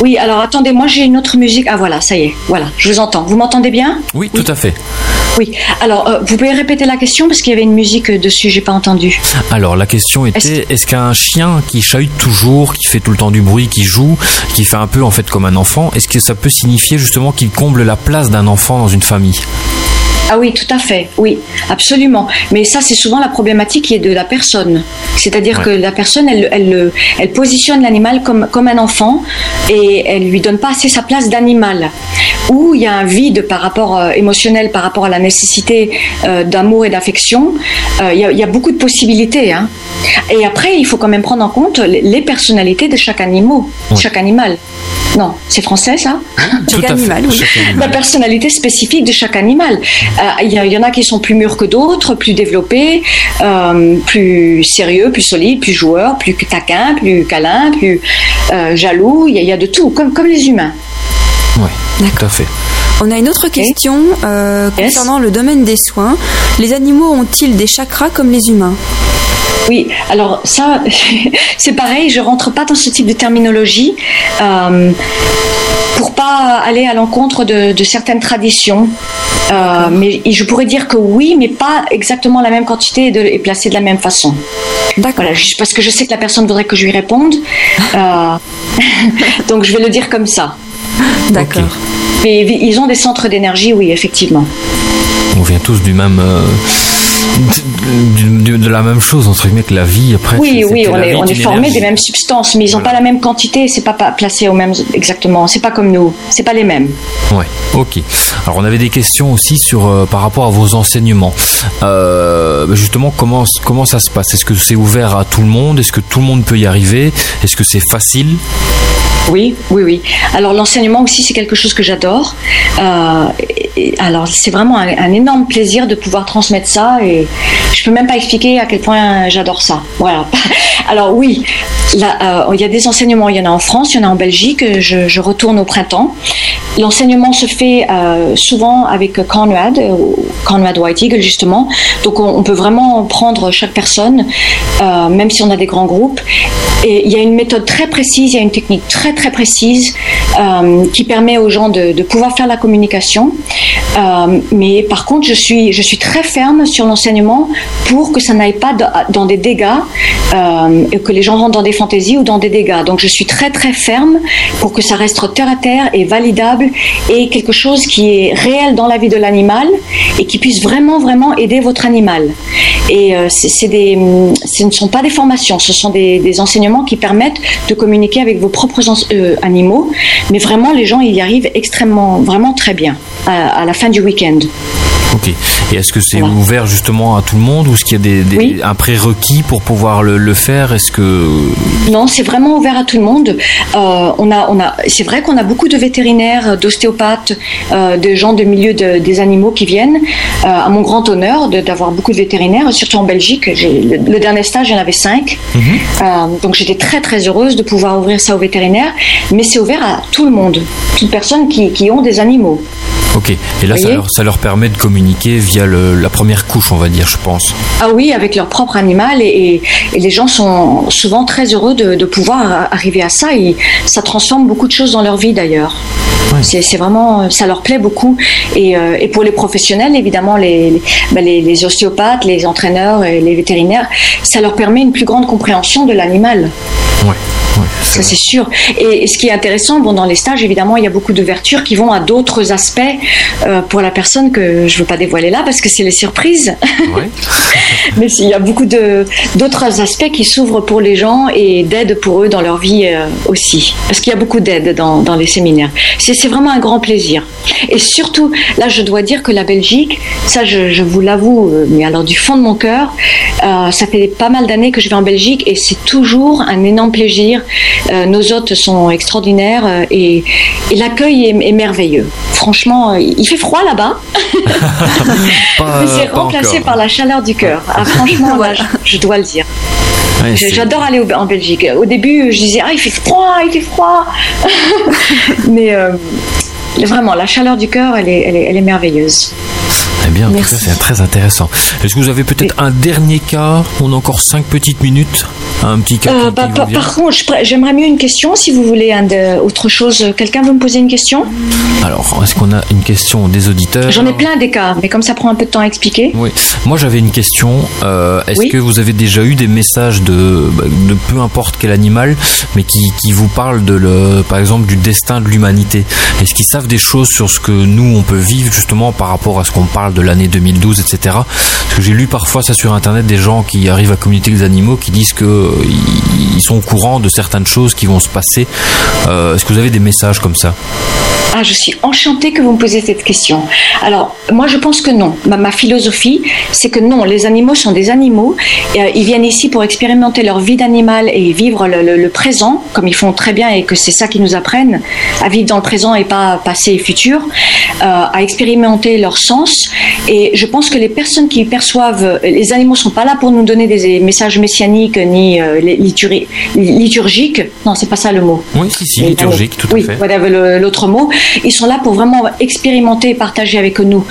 Oui, alors attendez, moi j'ai une autre musique. Ah voilà, ça y est, voilà, je vous entends. Vous m'entendez bien? Oui, tout à fait. Oui, alors euh, vous pouvez répéter la question parce qu'il y avait une musique dessus, j'ai pas entendu. Alors la question était est-ce qu'un chien qui chahute toujours, qui fait tout le temps du bruit, qui joue, qui fait un peu en fait comme un enfant, est-ce que ça peut signifier justement qu'il comble la place d'un enfant dans une famille? Ah oui, tout à fait, oui, absolument. Mais ça, c'est souvent la problématique qui est de la personne. C'est-à-dire Ouais. que la personne, elle, elle, elle positionne l'animal comme, comme un enfant et elle lui donne pas assez sa place d'animal. Ou il y a un vide par rapport euh, émotionnel, par rapport à la nécessité euh, d'amour et d'affection. Euh, Il y, a, il y a beaucoup de possibilités. Hein. Et après, il faut quand même prendre en compte les, les personnalités de chaque animal. Ouais. Chaque animal. Non, c'est français ça? Tout à animal, fait. oui. Chaque la animal. personnalité spécifique de chaque animal. Euh, Il y, en a qui sont plus mûrs que d'autres, plus développés, euh, plus sérieux, plus solides, plus joueurs, plus taquins, plus câlins, plus euh, jaloux. Il y, a- il y a de tout, comme, comme les humains. Ouais, tout à fait. On a une autre question euh, Yes. concernant le domaine des soins. Les animaux ont-ils des chakras comme les humains? Oui, alors ça, [LAUGHS] c'est pareil, je rentre pas dans ce type de terminologie euh, pour pas aller à l'encontre de, de certaines traditions. Euh, mais je pourrais dire que oui, mais pas exactement la même quantité et, de, et placé de la même façon. D'accord. Voilà, juste parce que je sais que la personne voudrait que je lui réponde. Euh, [LAUGHS] donc je vais le dire comme ça. D'accord. Mais ils ont des centres d'énergie, oui, effectivement. On vient tous du même. euh, de, de- de la même chose, entre guillemets, que la vie. Après, Oui, oui, on est, on est énergie. des mêmes substances, mais ils n'ont Voilà. pas la même quantité, c'est pas, pas placé au même exactement. C'est pas comme nous, c'est pas les mêmes. Ouais, ok. Alors on avait des questions aussi sur euh, par rapport à vos enseignements. Euh, justement, comment comment ça se passe? Est-ce que c'est ouvert à tout le monde? Est-ce que tout le monde peut y arriver? Est-ce que c'est facile? Oui, oui, oui. Alors l'enseignement aussi, c'est quelque chose que j'adore. Euh, alors c'est vraiment un, énorme plaisir de pouvoir transmettre ça et je peux même pas expliquer à quel point j'adore ça. Voilà. [LAUGHS] Alors oui, euh, il y a des enseignements. Il y en a en France, il y en a en Belgique. Je, retourne au printemps. L'enseignement se fait euh, souvent avec Conrad, euh, Conrad White Eagle justement. Donc on, peut vraiment prendre chaque personne, même si on a des grands groupes. Et il y a une méthode très précise, il y a une technique très très précise qui permet aux gens de pouvoir faire la communication. Euh, mais par contre, je suis, je suis très ferme sur l'enseignement pour que ça n'aille pas dans des dégâts, euh, et que les gens rentrent dans des fantaisies ou dans des dégâts. Donc je suis très très ferme pour que ça reste terre à terre et validable et quelque chose qui est réel dans la vie de l'animal et qui puisse vraiment vraiment aider votre animal. Et euh, c'est des, ce ne sont pas des formations, ce sont des, enseignements qui permettent de communiquer avec vos propres animaux. Mais vraiment, les gens, ils y arrivent extrêmement, vraiment très bien à la fin du week-end. Ok. Et est-ce que c'est Voilà. ouvert justement à tout le monde ou est-ce qu'il y a des, des- Oui. un prérequis pour pouvoir le, le faire? Est-ce que Non, c'est vraiment ouvert à tout le monde. Euh, on a, on a, c'est vrai qu'on a beaucoup de vétérinaires, d'ostéopathes, euh, de gens de milieu de- des animaux qui viennent. Euh, à mon grand honneur d'avoir beaucoup de vétérinaires, surtout en Belgique. Le, le dernier stage, il y en avait cinq. Euh, donc j'étais très très heureuse de pouvoir ouvrir ça aux vétérinaires. Mais c'est ouvert à tout le monde, toutes personnes qui, qui ont des animaux. Ok. Et là, ça leur, ça leur permet de communiquer via le- la première couche, on va dire, je pense. Ah oui, avec leur propre animal et, et- et les gens sont souvent très heureux de, de pouvoir arriver à ça et ça transforme beaucoup de choses dans leur vie d'ailleurs. Ouais. C'est vraiment, ça leur plaît beaucoup et, euh, et pour les professionnels évidemment les, les, ben, les- les ostéopathes, les entraîneurs et les vétérinaires, ça leur permet une plus grande compréhension de l'animal. Ouais. ouais Ça c'est c'est sûr. Et, et ce qui est intéressant, bon dans les stages évidemment il y a beaucoup d'ouvertures qui vont à d'autres aspects euh, pour la personne que je veux pas dévoiler là parce que c'est les surprises. Ouais. [LAUGHS] Mais il y a beaucoup d'autres aspects qui s'ouvrent pour les gens et d'aide pour eux dans leur vie euh, aussi. Parce qu'il y a beaucoup d'aide dans, dans les séminaires. C'est vraiment un grand plaisir. Et surtout, là, je dois dire que la Belgique, ça, je, je vous l'avoue, euh, mais alors du fond de mon cœur, euh, ça fait pas mal d'années que je vais en Belgique et c'est toujours un énorme plaisir. Nos hôtes sont extraordinaires et, et l'accueil est, est merveilleux. Franchement, euh, il fait froid là-bas. Mais c'est remplacé encore. par la chaleur du cœur. Ah, franchement, là, je, je dois le dire. Ouais, J'adore aller au- en Belgique. Au début, je disais, ah, il fait froid, il fait froid. [LAUGHS] Mais euh, vraiment, la chaleur du cœur, elle est, elle est, elle est merveilleuse. Bien, tout c'est très intéressant. Est-ce que vous avez peut-être un dernier cas On a encore cinq petites minutes. Un petit cas Euh, qui, bah, qui par, contre, j'aimerais mieux une question, si vous voulez, un de- autre chose. Quelqu'un veut me poser une question? Alors, est-ce qu'on a une question des auditeurs? J'en ai plein des cas, mais comme ça prend un peu de temps à expliquer. Oui. Moi, j'avais une question. Euh, Est-ce Oui. que vous avez déjà eu des messages de, bah, de peu importe quel animal, mais qui, qui vous parlent de le, par exemple, du destin de l'humanité? Est-ce qu'ils savent des choses sur ce que nous on peut vivre justement par rapport à ce qu'on parle de l'année 2012, etc. Parce que j'ai lu parfois ça sur Internet des gens qui arrivent à communiquer les animaux qui disent que ils sont au courant de certaines choses qui vont se passer. Est-ce que vous avez des messages comme ça? Ah, je suis enchantée que vous me posiez cette question. Alors, moi, je pense que non. Ma, philosophie, c'est que non, les animaux sont des animaux. Euh, ils viennent ici pour expérimenter leur vie d'animal et vivre le, présent, comme ils font très bien, et que c'est ça qu'ils nous apprennent, à vivre dans le présent et pas passé et futur, euh, à expérimenter leur sens. Et je pense que les personnes qui perçoivent, les animaux sont pas là pour nous donner des messages messianiques ni euh, liturgiques. Non, c'est pas ça le mot. Oui, si, si, liturgique, tout à fait. Oui, l'autre mot. Ils sont là pour vraiment expérimenter et partager avec nous.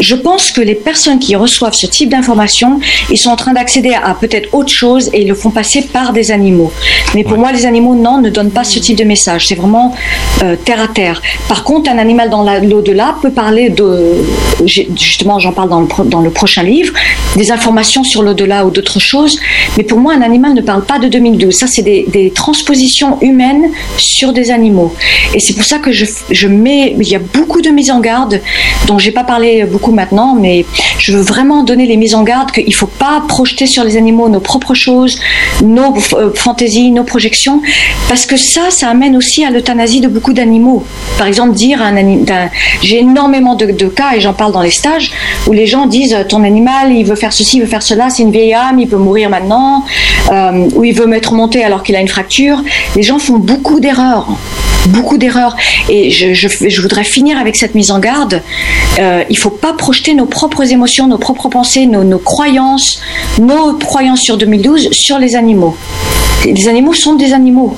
Je pense que les personnes qui reçoivent ce type d'informations, ils sont en train d'accéder à peut-être autre chose et ils le font passer par des animaux. Mais pour moi, les animaux, non, ne donnent pas ce type de message. C'est vraiment euh, terre à terre. Par contre, un animal dans l'au-delà peut parler de, justement, j'en parle dans le, prochain livre, des informations sur l'au-delà ou d'autres choses. Mais pour moi, un animal ne parle pas de 2012. Ça, c'est des, transpositions humaines sur des animaux. Et c'est pour ça que je, mets, il y a beaucoup de mises en garde dont j'ai pas parlé beaucoup maintenant, mais je veux vraiment donner les mises en garde qu'il faut pas projeter sur les animaux nos propres choses, nos euh, fantaisies, nos projections, parce que ça, ça amène aussi à l'euthanasie de beaucoup d'animaux. Par exemple, dire un, animal, j'ai énormément de, cas et j'en parle dans les stages où les gens disent ton animal, il veut faire ceci, il veut faire cela, c'est une vieille âme, il peut mourir maintenant, euh, ou il veut mettre monter alors qu'il a une fracture. Les gens font beaucoup d'erreurs beaucoup d'erreurs. Et je, je, voudrais finir avec cette mise en garde. Euh, il ne faut pas projeter nos propres émotions, nos propres pensées, nos, nos croyances, nos croyances sur 2012 sur les animaux. Les animaux sont des animaux.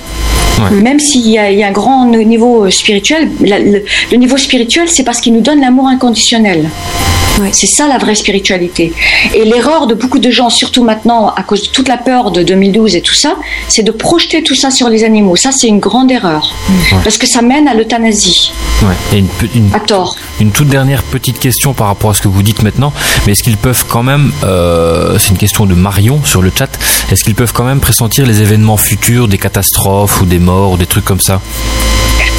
Même s'il y, y, a un grand niveau spirituel, le, le niveau spirituel, c'est parce qu'il nous donne l'amour inconditionnel. C'est ça la vraie spiritualité. Et l'erreur de beaucoup de gens, surtout maintenant à cause de toute la peur de 2012 et tout ça, c'est de projeter tout ça sur les animaux. Ça, c'est une grande erreur. Parce que ça mène à l'euthanasie. Ouais. une, à tort. Une toute dernière petite question par rapport à ce que vous dites maintenant. Mais est-ce qu'ils peuvent quand même, euh, c'est une question de Marion sur le chat, est-ce qu'ils peuvent quand même pressentir les événements futurs, des catastrophes ou des morts ou des trucs comme ça?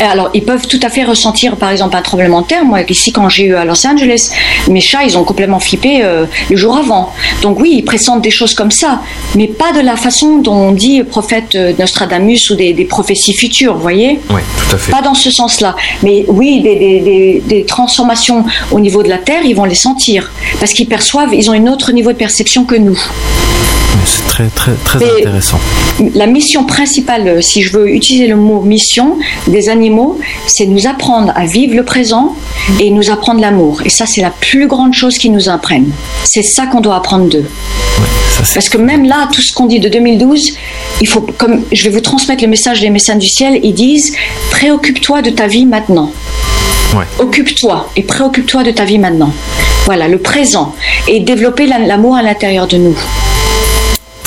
Alors, ils peuvent tout à fait ressentir, par exemple, un tremblement de terre. Moi, ici, quand j'ai eu à Los Angeles, mes chats, ils ont complètement flippé euh, le jour avant. Donc oui, ils pressentent des choses comme ça, mais pas de la façon dont on dit prophète euh, Nostradamus ou des, prophéties futures, vous voyez? Oui, tout à fait. Pas dans ce sens-là. Mais oui, des, des, transformations au niveau de la Terre, ils vont les sentir, parce qu'ils perçoivent, ils ont un autre niveau de perception que nous. C'est très, très, très intéressant. La mission principale, si je veux utiliser le mot mission des animaux, c'est nous apprendre à vivre le présent et nous apprendre l'amour. Et ça, c'est la plus grande chose qu'ils nous apprennent. C'est ça qu'on doit apprendre d'eux. Parce que même là, tout ce qu'on dit de 2012, il faut, comme je vais vous transmettre le message des messages du ciel, ils disent préoccupe-toi de ta vie maintenant. Occupe-toi et préoccupe-toi de ta vie maintenant. Voilà, le présent et développer l'amour à l'intérieur de nous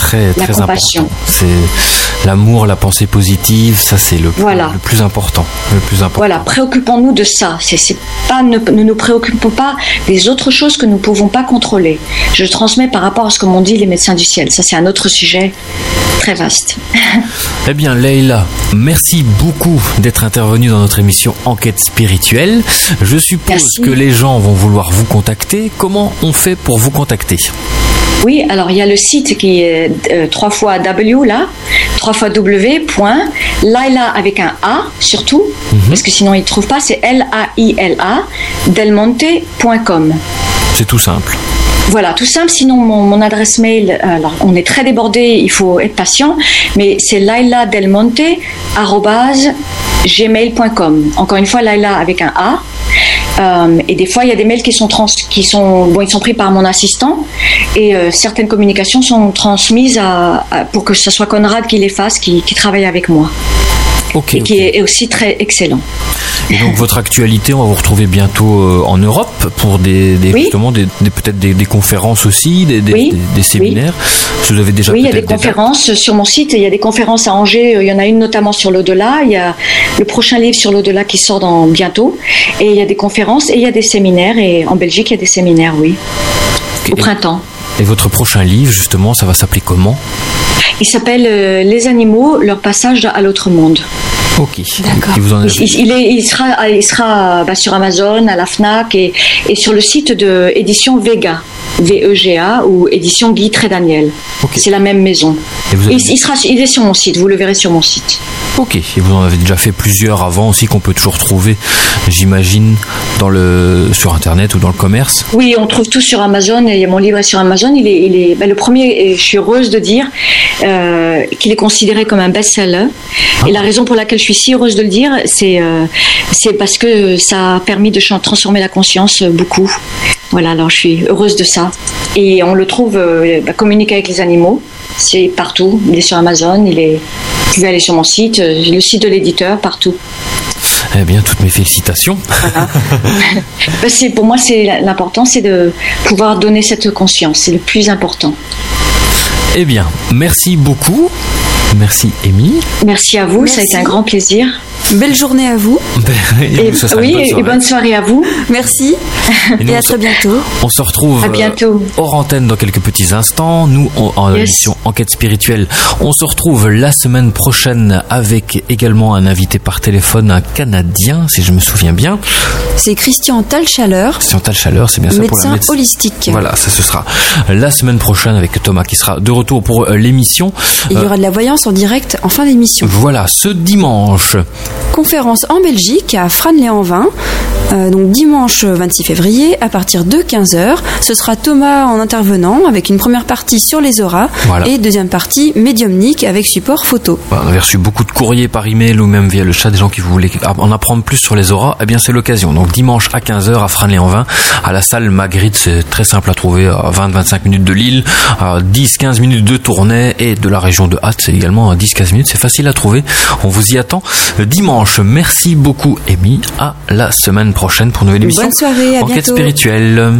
très, très important. C'est l'amour, la pensée positive, ça c'est le, le, plus important. Le plus important. Voilà, préoccupons-nous de ça. C'est pas ne, nous préoccupons pas des autres choses que nous ne pouvons pas contrôler. Je transmets par rapport à ce que m'ont dit les médecins du ciel. Ça c'est un autre sujet très vaste. eh bien, Leïla, merci beaucoup d'être intervenue dans notre émission Enquête spirituelle. Je suppose que les gens vont vouloir vous contacter. Comment on fait pour vous contacter? Oui, alors il y a le site qui est euh, trois fois W là, trois fois W. Laila avec un A surtout, mhm. parce que sinon ils ne trouvent pas, c'est L-A-I-L-A, delmonte.com. C'est tout simple. Voilà, tout simple. Sinon, mon, adresse mail, alors on est très débordé, il faut être patient, mais c'est lailadelmonte.gmail.com. Encore une fois, Laila avec un A. Euh, et des fois, il y a des mails qui sont, trans, qui sont, bon, ils sont pris par mon assistant et euh, certaines communications sont transmises à, pour que ce soit Conrad qui les fasse, qui travaille avec moi et qui est aussi très excellent. Et donc votre actualité, on va vous retrouver bientôt euh, en Europe pour des, justement des, peut-être des, conférences aussi, des, séminaires. Vous avez déjà oui, il y a des conférences sur mon site. Il y a des conférences à Angers. Il y en a une notamment sur l'au-delà. Il y a le prochain livre sur l'au-delà qui sort dans bientôt. Et il y a des conférences et il y a des séminaires. Et en Belgique, il y a des séminaires, oui, au printemps. Et votre prochain livre, justement, ça va s'appeler comment? Il s'appelle euh, Les animaux, leur passage à l'autre monde. Ok. D'accord. Vous en Il, il est, il sera, il sera bah, sur Amazon, à la Fnac et, et sur le site de édition Vega, V-E-G-A ou édition Guy Trédaniel. Ok. C'est la même maison. Et vous avez- Il, il sera, il est sur mon site. Vous le verrez sur mon site. Ok. Et vous en avez déjà fait plusieurs avant aussi qu'on peut toujours trouver, j'imagine, dans le sur internet ou dans le commerce. Oui, on trouve tout sur Amazon et mon livre est sur Amazon. Il est, il est bah, le premier. Je suis heureuse de dire euh, qu'il est considéré comme un best-seller. Et la raison pour laquelle je suis si heureuse de le dire, c'est euh, c'est parce que ça a permis de transformer la conscience beaucoup. Voilà, alors je suis heureuse de ça. Et on le trouve euh, bah, communiquer avec les animaux. C'est partout. Il est sur Amazon. Il est. Vous pouvez aller sur mon site, euh, le site de l'éditeur, partout. Eh bien, toutes mes félicitations. Ben, [LAUGHS] pour moi c'est l'important, c'est de pouvoir donner cette conscience. C'est le plus important. Eh bien, merci beaucoup. Merci, Amy. Merci à vous, ça a été un grand plaisir. Belle journée à vous. Et, sera une oui, bonne et soirée. bonne soirée à vous. Merci. Et [LAUGHS] nous, Et à très bientôt. On se retrouve À bientôt. euh, hors antenne dans quelques petits instants. Nous, en, en Yes. émission Enquête spirituelle, on se retrouve la semaine prochaine avec également un invité par téléphone, un Canadien, si je me souviens bien. C'est Christian Talchaleur, Chantal Chaleur, c'est bien ça pour la médecin médecine. holistique. Voilà, ça ce sera la semaine prochaine avec Thomas qui sera de retour pour euh, l'émission. Il y Euh, aura de la voyance en direct en fin d'émission. voilà, ce dimanche. Conférence en Belgique à Frannes-les-en-Vin. euh, donc dimanche 26 février à partir de 15h. Ce sera Thomas en intervenant avec une première partie sur les auras Voilà. et deuxième partie médiumnique avec support photo. Voilà, On avait reçu beaucoup de courriers par email ou même via le chat des gens qui voulaient en apprendre plus sur les auras. Eh bien, c'est l'occasion. Donc, dimanche à 15h à Frannes-les-en-Vin, à la salle Magritte. C'est très simple à trouver à 20-25 minutes de Lille, à 10-15 minutes de Tournai et de la région de Hatt. C'est également à 10-15 minutes. C'est facile à trouver. On vous y attend dimanche. Merci beaucoup, Amy. À la semaine prochaine pour une nouvelle émission. Bonne soirée, à Enquête bientôt. spirituelle.